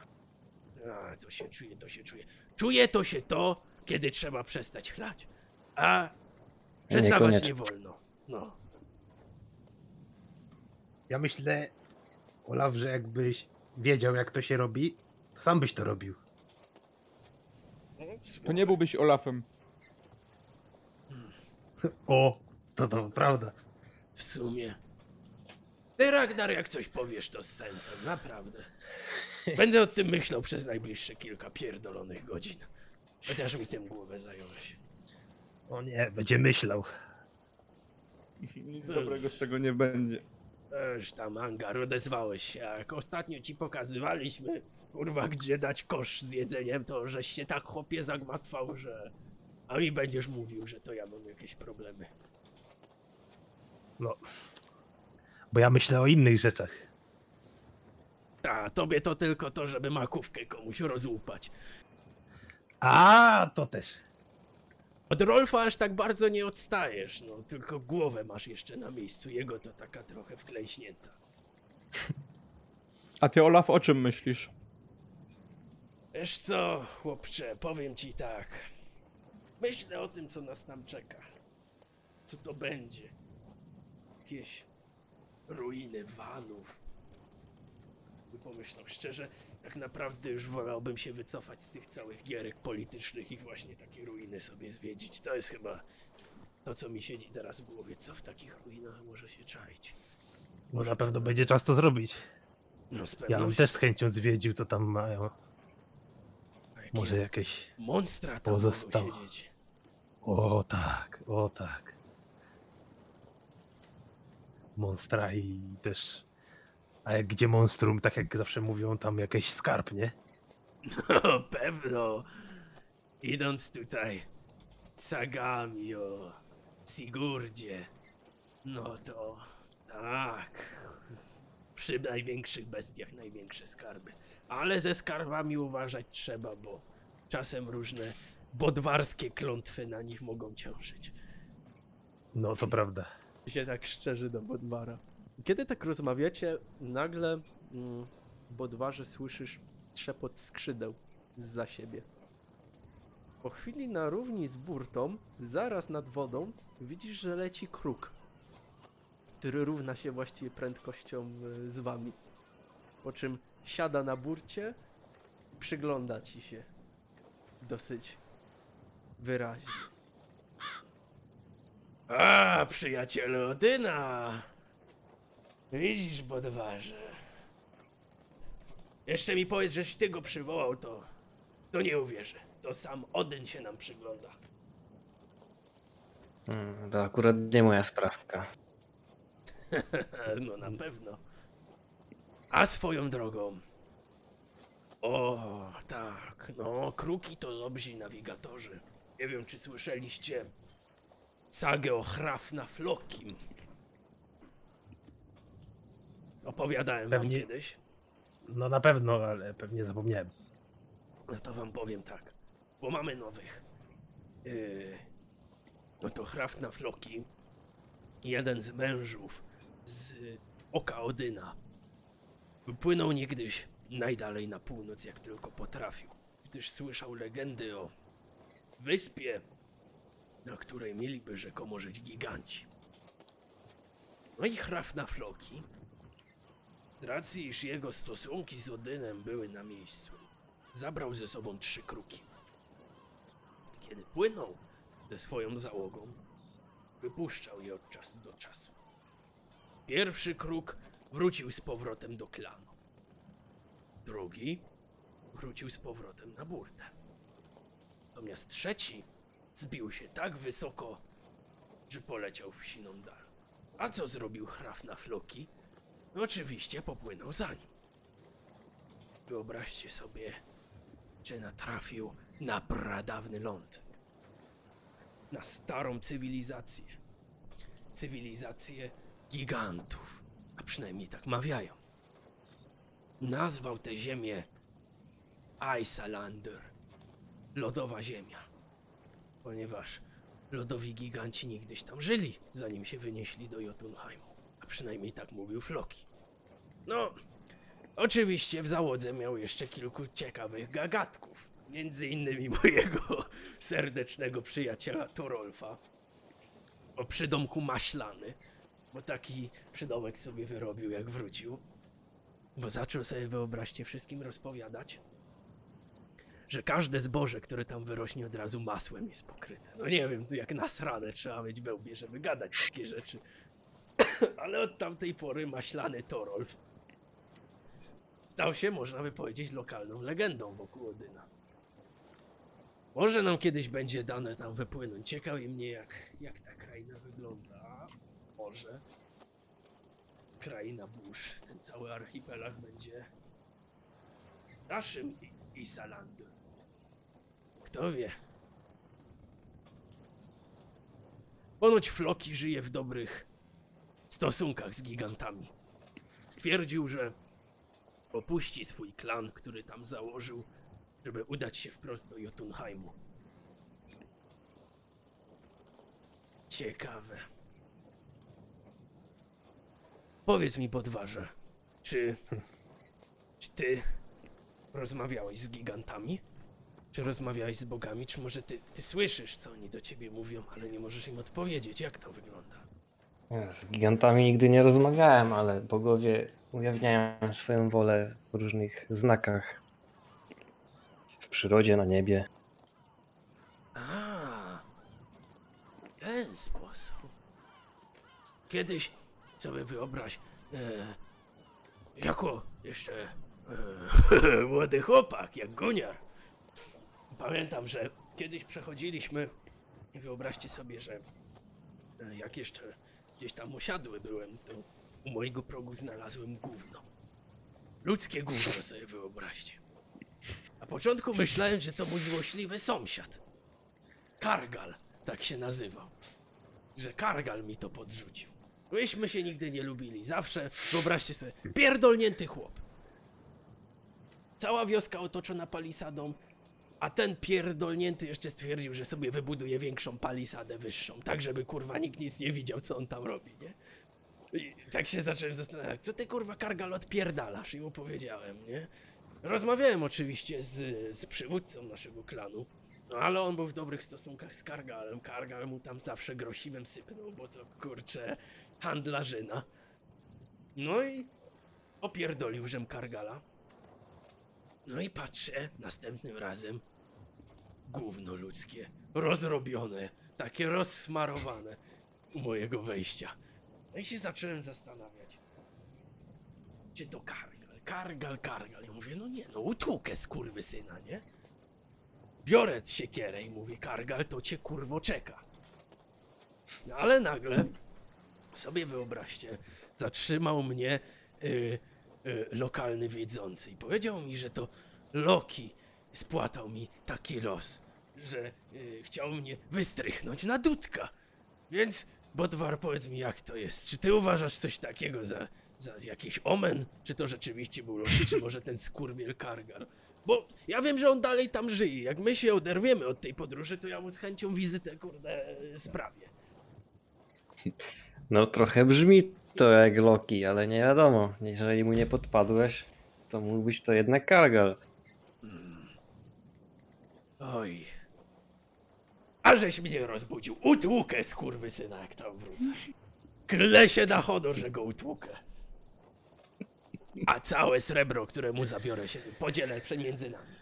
A, to się czuje, to się czuje. Czuje to się to, kiedy trzeba przestać chlać. A przestawać Niekoniecznie. nie wolno. No. Ja myślę, Olaf, że jakbyś wiedział, jak to się robi, to sam byś to robił. To nie byłbyś Olafem. O, to to prawda. W sumie. Ty, Ragnar, jak coś powiesz, to z sensem, naprawdę. Będę o tym myślał przez najbliższe kilka pierdolonych godzin. Chociaż mi tym głowę zająłeś. O nie, będzie myślał. Nic dobrego z tego nie będzie. Eż tam, Angar, odezwałeś się. Jak ostatnio ci pokazywaliśmy, kurwa, gdzie dać kosz z jedzeniem, to żeś się tak chłopie zagmatwał, że... A mi będziesz mówił, że to ja mam jakieś problemy. No. Bo ja myślę o innych rzeczach. A tobie to tylko to, żeby makówkę komuś rozłupać. A, to też. Od Rolfa aż tak bardzo nie odstajesz, no tylko głowę masz jeszcze na miejscu, jego to taka trochę wklęśnięta. A ty, Olaf, o czym myślisz? Wiesz co, chłopcze, powiem ci tak. Myślę o tym, co nas tam czeka. Co to będzie? Jakieś ruiny vanów. Pomyślał szczerze, tak naprawdę już wolałbym się wycofać z tych całych gierek politycznych i właśnie takie ruiny sobie zwiedzić. To jest chyba To, co mi siedzi teraz w głowie, co w takich ruinach może się czaić? No na pewno będzie czas to zrobić. No z Ja bym pewnością. też z chęcią zwiedził, co tam mają. Jakie Może jakieś... Monstra tam pozostałe. mogą siedzieć. O tak, o tak. Monstra i też... A jak gdzie monstrum, tak jak zawsze mówią, tam jakiś skarb, nie? No pewno. Idąc tutaj sagami o Sigurdzie, no to tak. Przy największych bestiach największe skarby. Ale ze skarbami uważać trzeba, bo czasem różne bodwarskie klątwy na nich mogą ciążyć. No to prawda. się tak szczerzy do Bodwara. Kiedy tak rozmawiacie, nagle mm, w Bodwarze słyszysz trzepot skrzydeł za siebie. Po chwili na równi z burtą, zaraz nad wodą, widzisz, że leci kruk, który równa się właściwie prędkością y, z wami. Po czym siada na burcie i przygląda ci się dosyć wyraźnie. A, przyjacielu Odyna! Widzisz, Bodwarze. Jeszcze mi powiedz, żeś ty go przywołał, to... To nie uwierzę. To sam Odyn się nam przygląda. Mm, To akurat nie moja sprawka. No na pewno. A swoją drogą. O, tak, no, kruki to dobrzy nawigatorzy. Nie wiem, czy słyszeliście sagę o Hrafna Flokim. Opowiadałem Pewnie- wam kiedyś. No na pewno, ale pewnie zapomniałem. No to wam powiem tak, bo mamy nowych. Yy, no to Hrafna Floki, jeden z mężów z Oka Odyna, wypłynął niegdyś najdalej na północ, jak tylko potrafił, gdyż słyszał legendy o wyspie, na której mieliby rzekomo żyć giganci. No i Hrafna Floki, z racji iż jego stosunki z Odynem były na miejscu, zabrał ze sobą trzy kruki. Kiedy płynął ze swoją załogą, wypuszczał je od czasu do czasu. Pierwszy kruk wrócił z powrotem do klanu. Drugi wrócił z powrotem na burtę. Natomiast trzeci zbił się tak wysoko, że poleciał w siną dal. A co zrobił Hraf na floki? No oczywiście popłynął za nim. Wyobraźcie sobie, że natrafił na pradawny ląd. Na starą cywilizację. Cywilizację gigantów. A przynajmniej tak mawiają. Nazwał tę ziemię Isalander. Lodowa ziemia. Ponieważ lodowi giganci niegdyś tam żyli, zanim się wynieśli do Jotunheimu. A przynajmniej tak mówił Floki. No, Oczywiście w załodze miał jeszcze kilku ciekawych gagatków. Między innymi mojego serdecznego przyjaciela Torolfa. O przydomku Maślany. Bo taki przydomek sobie wyrobił jak wrócił. Bo zaczął sobie, wyobraźcie, wszystkim rozpowiadać, że każde zboże, które tam wyrośnie od razu masłem jest pokryte. No nie wiem, jak nasrane trzeba mieć wełbie, żeby gadać takie rzeczy. Ale od tamtej pory Maślany Torolf stał się, można by powiedzieć, lokalną legendą wokół Odyna. Może nam kiedyś będzie dane tam wypłynąć. Ciekawi mnie, jak, jak ta kraina wygląda. Może kraina burz, ten cały archipelag będzie naszym Isalandem. Kto wie? Ponoć Floki żyje w dobrych stosunkach z gigantami. Stwierdził, że opuści swój klan, który tam założył, żeby udać się wprost do Jotunheimu. Ciekawe. Powiedz mi, podwarze, czy, czy ty rozmawiałeś z gigantami? Czy rozmawiałeś z bogami? Czy może ty, ty słyszysz, co oni do ciebie mówią, ale nie możesz im odpowiedzieć? Jak to wygląda? Ja Z gigantami nigdy nie rozmawiałem, ale bogowie ujawniają swoją wolę w różnych znakach. W przyrodzie, na niebie. A. ten sposób. Kiedyś sobie wyobraź, e, jako jeszcze e, młody chłopak, jak goniar. Pamiętam, że kiedyś przechodziliśmy i wyobraźcie sobie, że e, jak jeszcze gdzieś tam osiadły byłem, to u mojego progu znalazłem gówno. Ludzkie gówno sobie wyobraźcie. Na początku myślałem, że to mój złośliwy sąsiad. Kargal, tak się nazywał. Że Kargal mi to podrzucił. Myśmy się nigdy nie lubili. Zawsze, wyobraźcie sobie, pierdolnięty chłop. Cała wioska otoczona palisadą, a ten pierdolnięty jeszcze stwierdził, że sobie wybuduje większą palisadę wyższą, tak żeby kurwa nikt nic nie widział, co on tam robi, nie? I tak się zacząłem zastanawiać, co ty kurwa Kargal odpierdalasz? I mu powiedziałem, nie? Rozmawiałem oczywiście z, z przywódcą naszego klanu, no ale on był w dobrych stosunkach z Kargalem. Kargal mu tam zawsze grosiwem sypnął, bo to kurcze handlarzyna. No i opierdolił żem Kargala. No i patrzę następnym razem. Gówno ludzkie, rozrobione, takie rozsmarowane u mojego wejścia. No i się zacząłem zastanawiać. Czy to Kargal? Kargal, Kargal. Ja mówię, no nie, no utłukę syna, nie? Biorę siekierę i mówię, Kargal, to cię kurwo czeka. No ale nagle, sobie wyobraźcie, zatrzymał mnie y, y, lokalny wiedzący i powiedział mi, że to Loki spłatał mi taki los, że y, chciał mnie wystrychnąć na dudka. Więc, Bodwar, powiedz mi, jak to jest? Czy ty uważasz coś takiego za, za jakiś omen? Czy to rzeczywiście był Loki, czy może ten skurwiel Kargal? Bo ja wiem, że on dalej tam żyje. Jak my się oderwiemy od tej podróży, to ja mu z chęcią wizytę, kurde, sprawię. No trochę brzmi to jak Loki, ale nie wiadomo. Jeżeli mu nie podpadłeś, to mógłbyś to jednak Kargal. Oj. A żeś mnie rozbudził. Utłukę, skurwysyna, jak tam wrócę. Klę się na honor, że go utłukę. A całe srebro, które mu zabiorę się, podzielę między nami.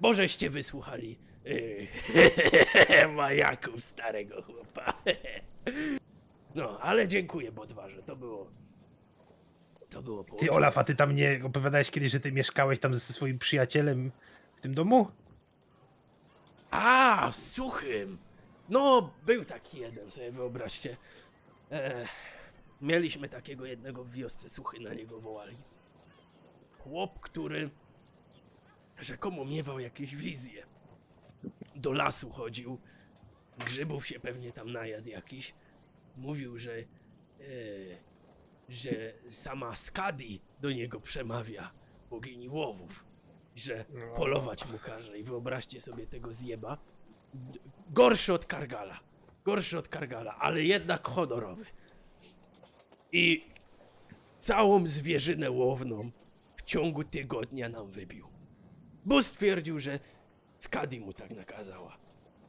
Bożeście wysłuchali yy, majaków starego chłopa. No, ale dziękuję, Bodwarze, to było... To było Ty. Olaf, a ty tam nie opowiadałeś kiedyś, że ty mieszkałeś tam ze swoim przyjacielem w tym domu? A, suchym. No, był taki jeden, sobie wyobraźcie. E, mieliśmy takiego jednego w wiosce, suchy na niego wołali. Chłop, który rzekomo miewał jakieś wizje. Do lasu chodził, grzybów się pewnie tam najadł jakiś. Mówił, że, e, że sama Skadi do niego przemawia, bogini łowów, że polować mu każe. I wyobraźcie sobie tego zjeba. Gorszy od Kargala. Gorszy od Kargala, ale jednak honorowy. I całą zwierzynę łowną w ciągu tygodnia nam wybił. Bo stwierdził, że Skadi mu tak nakazała.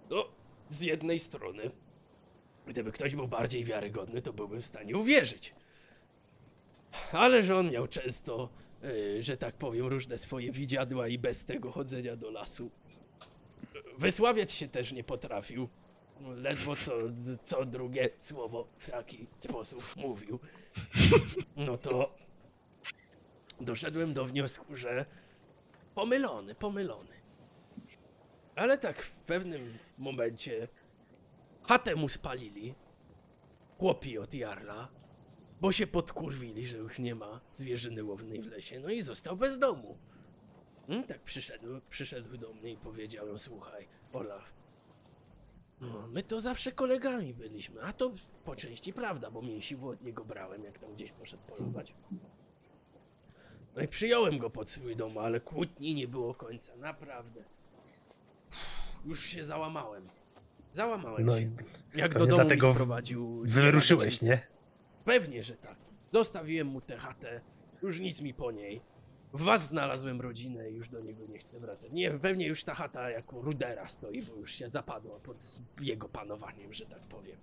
No, z jednej strony, gdyby ktoś był bardziej wiarygodny, to byłbym w stanie uwierzyć. Ale że on miał często, e, że tak powiem, różne swoje widziadła i bez tego chodzenia do lasu. Wysławiać się też nie potrafił. Ledwo co, co drugie słowo w taki sposób mówił. No to doszedłem do wniosku, że pomylony, pomylony. Ale tak w pewnym momencie chatę mu spalili. Chłopi od Jarla, bo się podkurwili, że już nie ma zwierzyny łownej w lesie, no i został bez domu. Mm, tak przyszedł, przyszedł do mnie i powiedział, no słuchaj, Olaf, no, my to zawsze kolegami byliśmy, a to po części prawda, bo mięsiwo od niego brałem, jak tam gdzieś poszedł polować. No i przyjąłem go pod swój dom, ale kłótni nie było końca, naprawdę. Już się załamałem. Załamałem No się. i Jak do domu dlatego sprowadził... wyruszyłeś, nie? Pewnie, że tak. Zostawiłem mu tę chatę, już nic mi po niej. W was znalazłem rodzinę i już do niego nie chcę wracać. Nie, pewnie już ta chata jako rudera stoi, bo już się zapadła pod jego panowaniem, że tak powiem.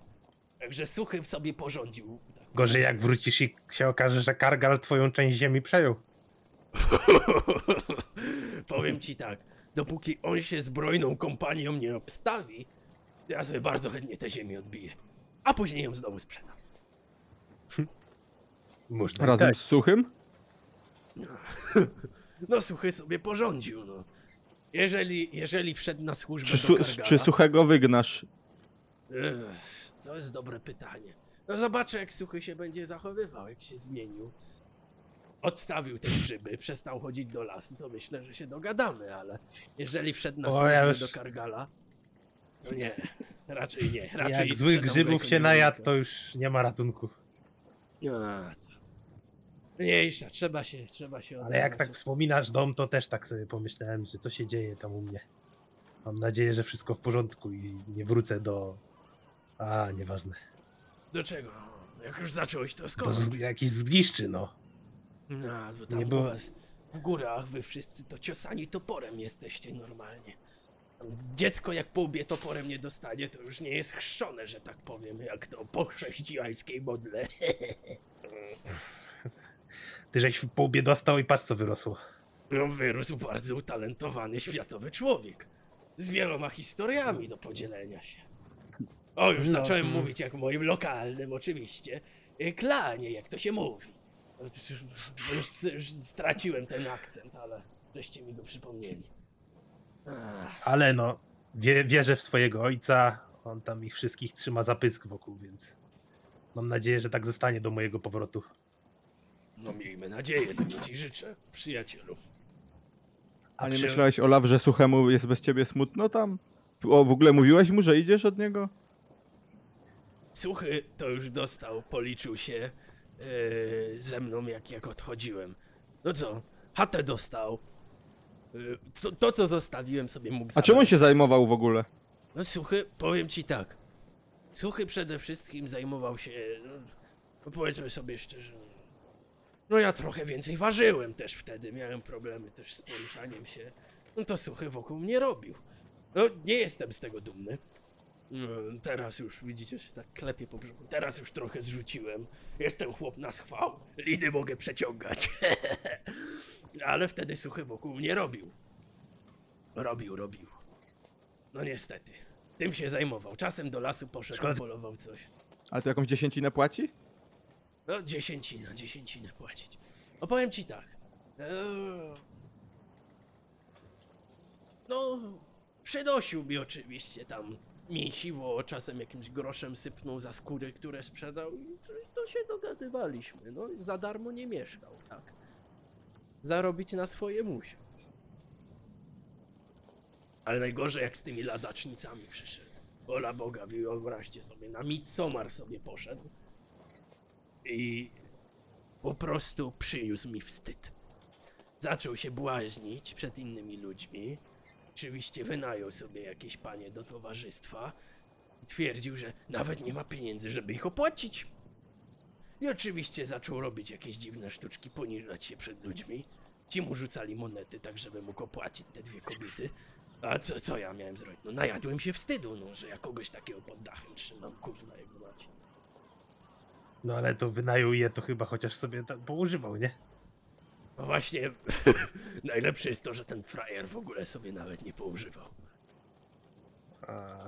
Także suchy sobie porządził. Tak. Gorzej jak wrócisz i się okaże, że Kargal twoją część ziemi przejął. powiem ci tak, dopóki on się zbrojną kompanią nie obstawi, Ja sobie bardzo chętnie tę ziemię odbiję. A później ją znowu sprzedam. Można Razem tak. z Suchym? No suchy sobie porządził, no. Jeżeli, jeżeli wszedł na służbę Czy, do su Kargala... czy Suchego wygnasz? Ech, to jest dobre pytanie. No zobaczę, jak Suchy się będzie zachowywał, jak się zmienił. Odstawił te grzyby, przestał chodzić do lasu, to myślę, że się dogadamy, ale jeżeli wszedł na O, służbę ja już- do Kargala, nie, raczej nie. Raczej Jak złych grzybów się najadł, to już nie ma ratunku. A, co? Mniejsza, trzeba się, trzeba się Ale jak tak wspominasz dom, to też tak sobie pomyślałem, że co się dzieje tam u mnie. Mam nadzieję, że wszystko w porządku i nie wrócę do... A, nieważne. Do czego? Jak już zacząłeś, to Do skąd? z... jakichś zgliszczy, no. No, bo tam Nie było- was w górach wy wszyscy to ciosani toporem jesteście normalnie. Dziecko jak po łbie toporem nie dostanie, to już nie jest chrzczone, że tak powiem, jak to po chrześcijańskiej modle. Ty żeś w połbie dostał i patrz co wyrosło. No, wyrósł bardzo utalentowany światowy człowiek. Z wieloma historiami do podzielenia się. O, już No, zacząłem mm. mówić jak w moim lokalnym, oczywiście, y, klanie, jak to się mówi. Już, już straciłem ten akcent, ale żeście mi go przypomnieli. Ale no, wie, wierzę w swojego ojca. On tam ich wszystkich trzyma za pysk wokół, więc mam nadzieję, że tak zostanie do mojego powrotu. no miejmy nadzieję, tego ci życzę, przyjacielu. A nie przy- myślałeś, Olaf, że Suchemu jest bez ciebie smutno tam? O, w ogóle mówiłeś mu, że idziesz od niego? Suchy to już dostał, policzył się yy, ze mną, jak, jak odchodziłem. No co, chatę dostał. Yy, to, to, co zostawiłem sobie mógł A czym on się zajmował w ogóle? No Suchy, powiem ci tak. Suchy przede wszystkim zajmował się, no, powiedzmy sobie szczerze, no ja trochę więcej ważyłem też wtedy, miałem problemy też z poruszaniem się. No to Suchy wokół mnie robił. No nie jestem z tego dumny. No, teraz już widzicie, się tak klepie po brzuchu. Teraz już trochę zrzuciłem. Jestem chłop na schwał. Liny mogę przeciągać. Ale wtedy Suchy wokół mnie robił. Robił, robił. No niestety. Tym się zajmował. Czasem do lasu poszedł, Szkoda- polował coś. Ale to jakąś dziesięcinę płaci? No dziesięcina, dziesięcinę płacić. Opowiem ci tak. Eee, No, przynosił mi oczywiście tam mięsiwo, czasem jakimś groszem sypnął za skóry, które sprzedał i to się dogadywaliśmy. No, za darmo nie mieszkał, tak. Zarobić na swoje musiał. Ale najgorzej jak z tymi ladacznicami przyszedł. Ola Boga, wyobraźcie sobie, na Midsommar sobie poszedł. I po prostu przyniósł mi wstyd. Zaczął się błaźnić przed innymi ludźmi. Oczywiście wynajął sobie jakieś panie do towarzystwa. I twierdził, że nawet nie ma pieniędzy, żeby ich opłacić. I oczywiście zaczął robić jakieś dziwne sztuczki, poniżać się przed ludźmi. Ci mu rzucali monety, tak żeby mógł opłacić te dwie kobiety. A co, co ja miałem zrobić? No najadłem się wstydu, no, że ja kogoś takiego pod dachem trzymam, kurwa jego macie. No ale to wynajął je, to chyba chociaż sobie tak poużywał, nie? No właśnie, najlepsze jest to, że ten frajer w ogóle sobie nawet nie poużywał. A...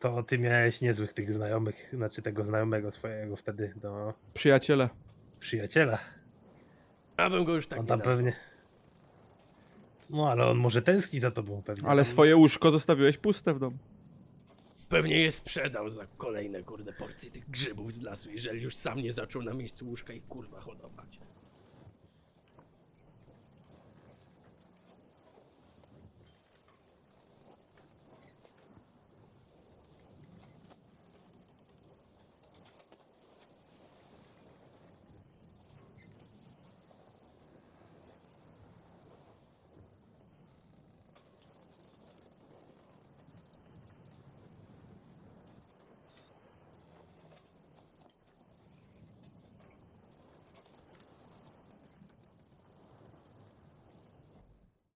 To ty miałeś niezłych tych znajomych, znaczy tego znajomego swojego wtedy, no, Przyjaciele. przyjaciela. Ja bym go już tak on nie tam nazwał. pewnie... No ale on może tęskni za tobą pewnie. Ale Tam- swoje łóżko zostawiłeś puste w domu. Pewnie je sprzedał za kolejne kurde porcje tych grzybów z lasu, jeżeli już sam nie zaczął na miejscu łóżka i kurwa hodować.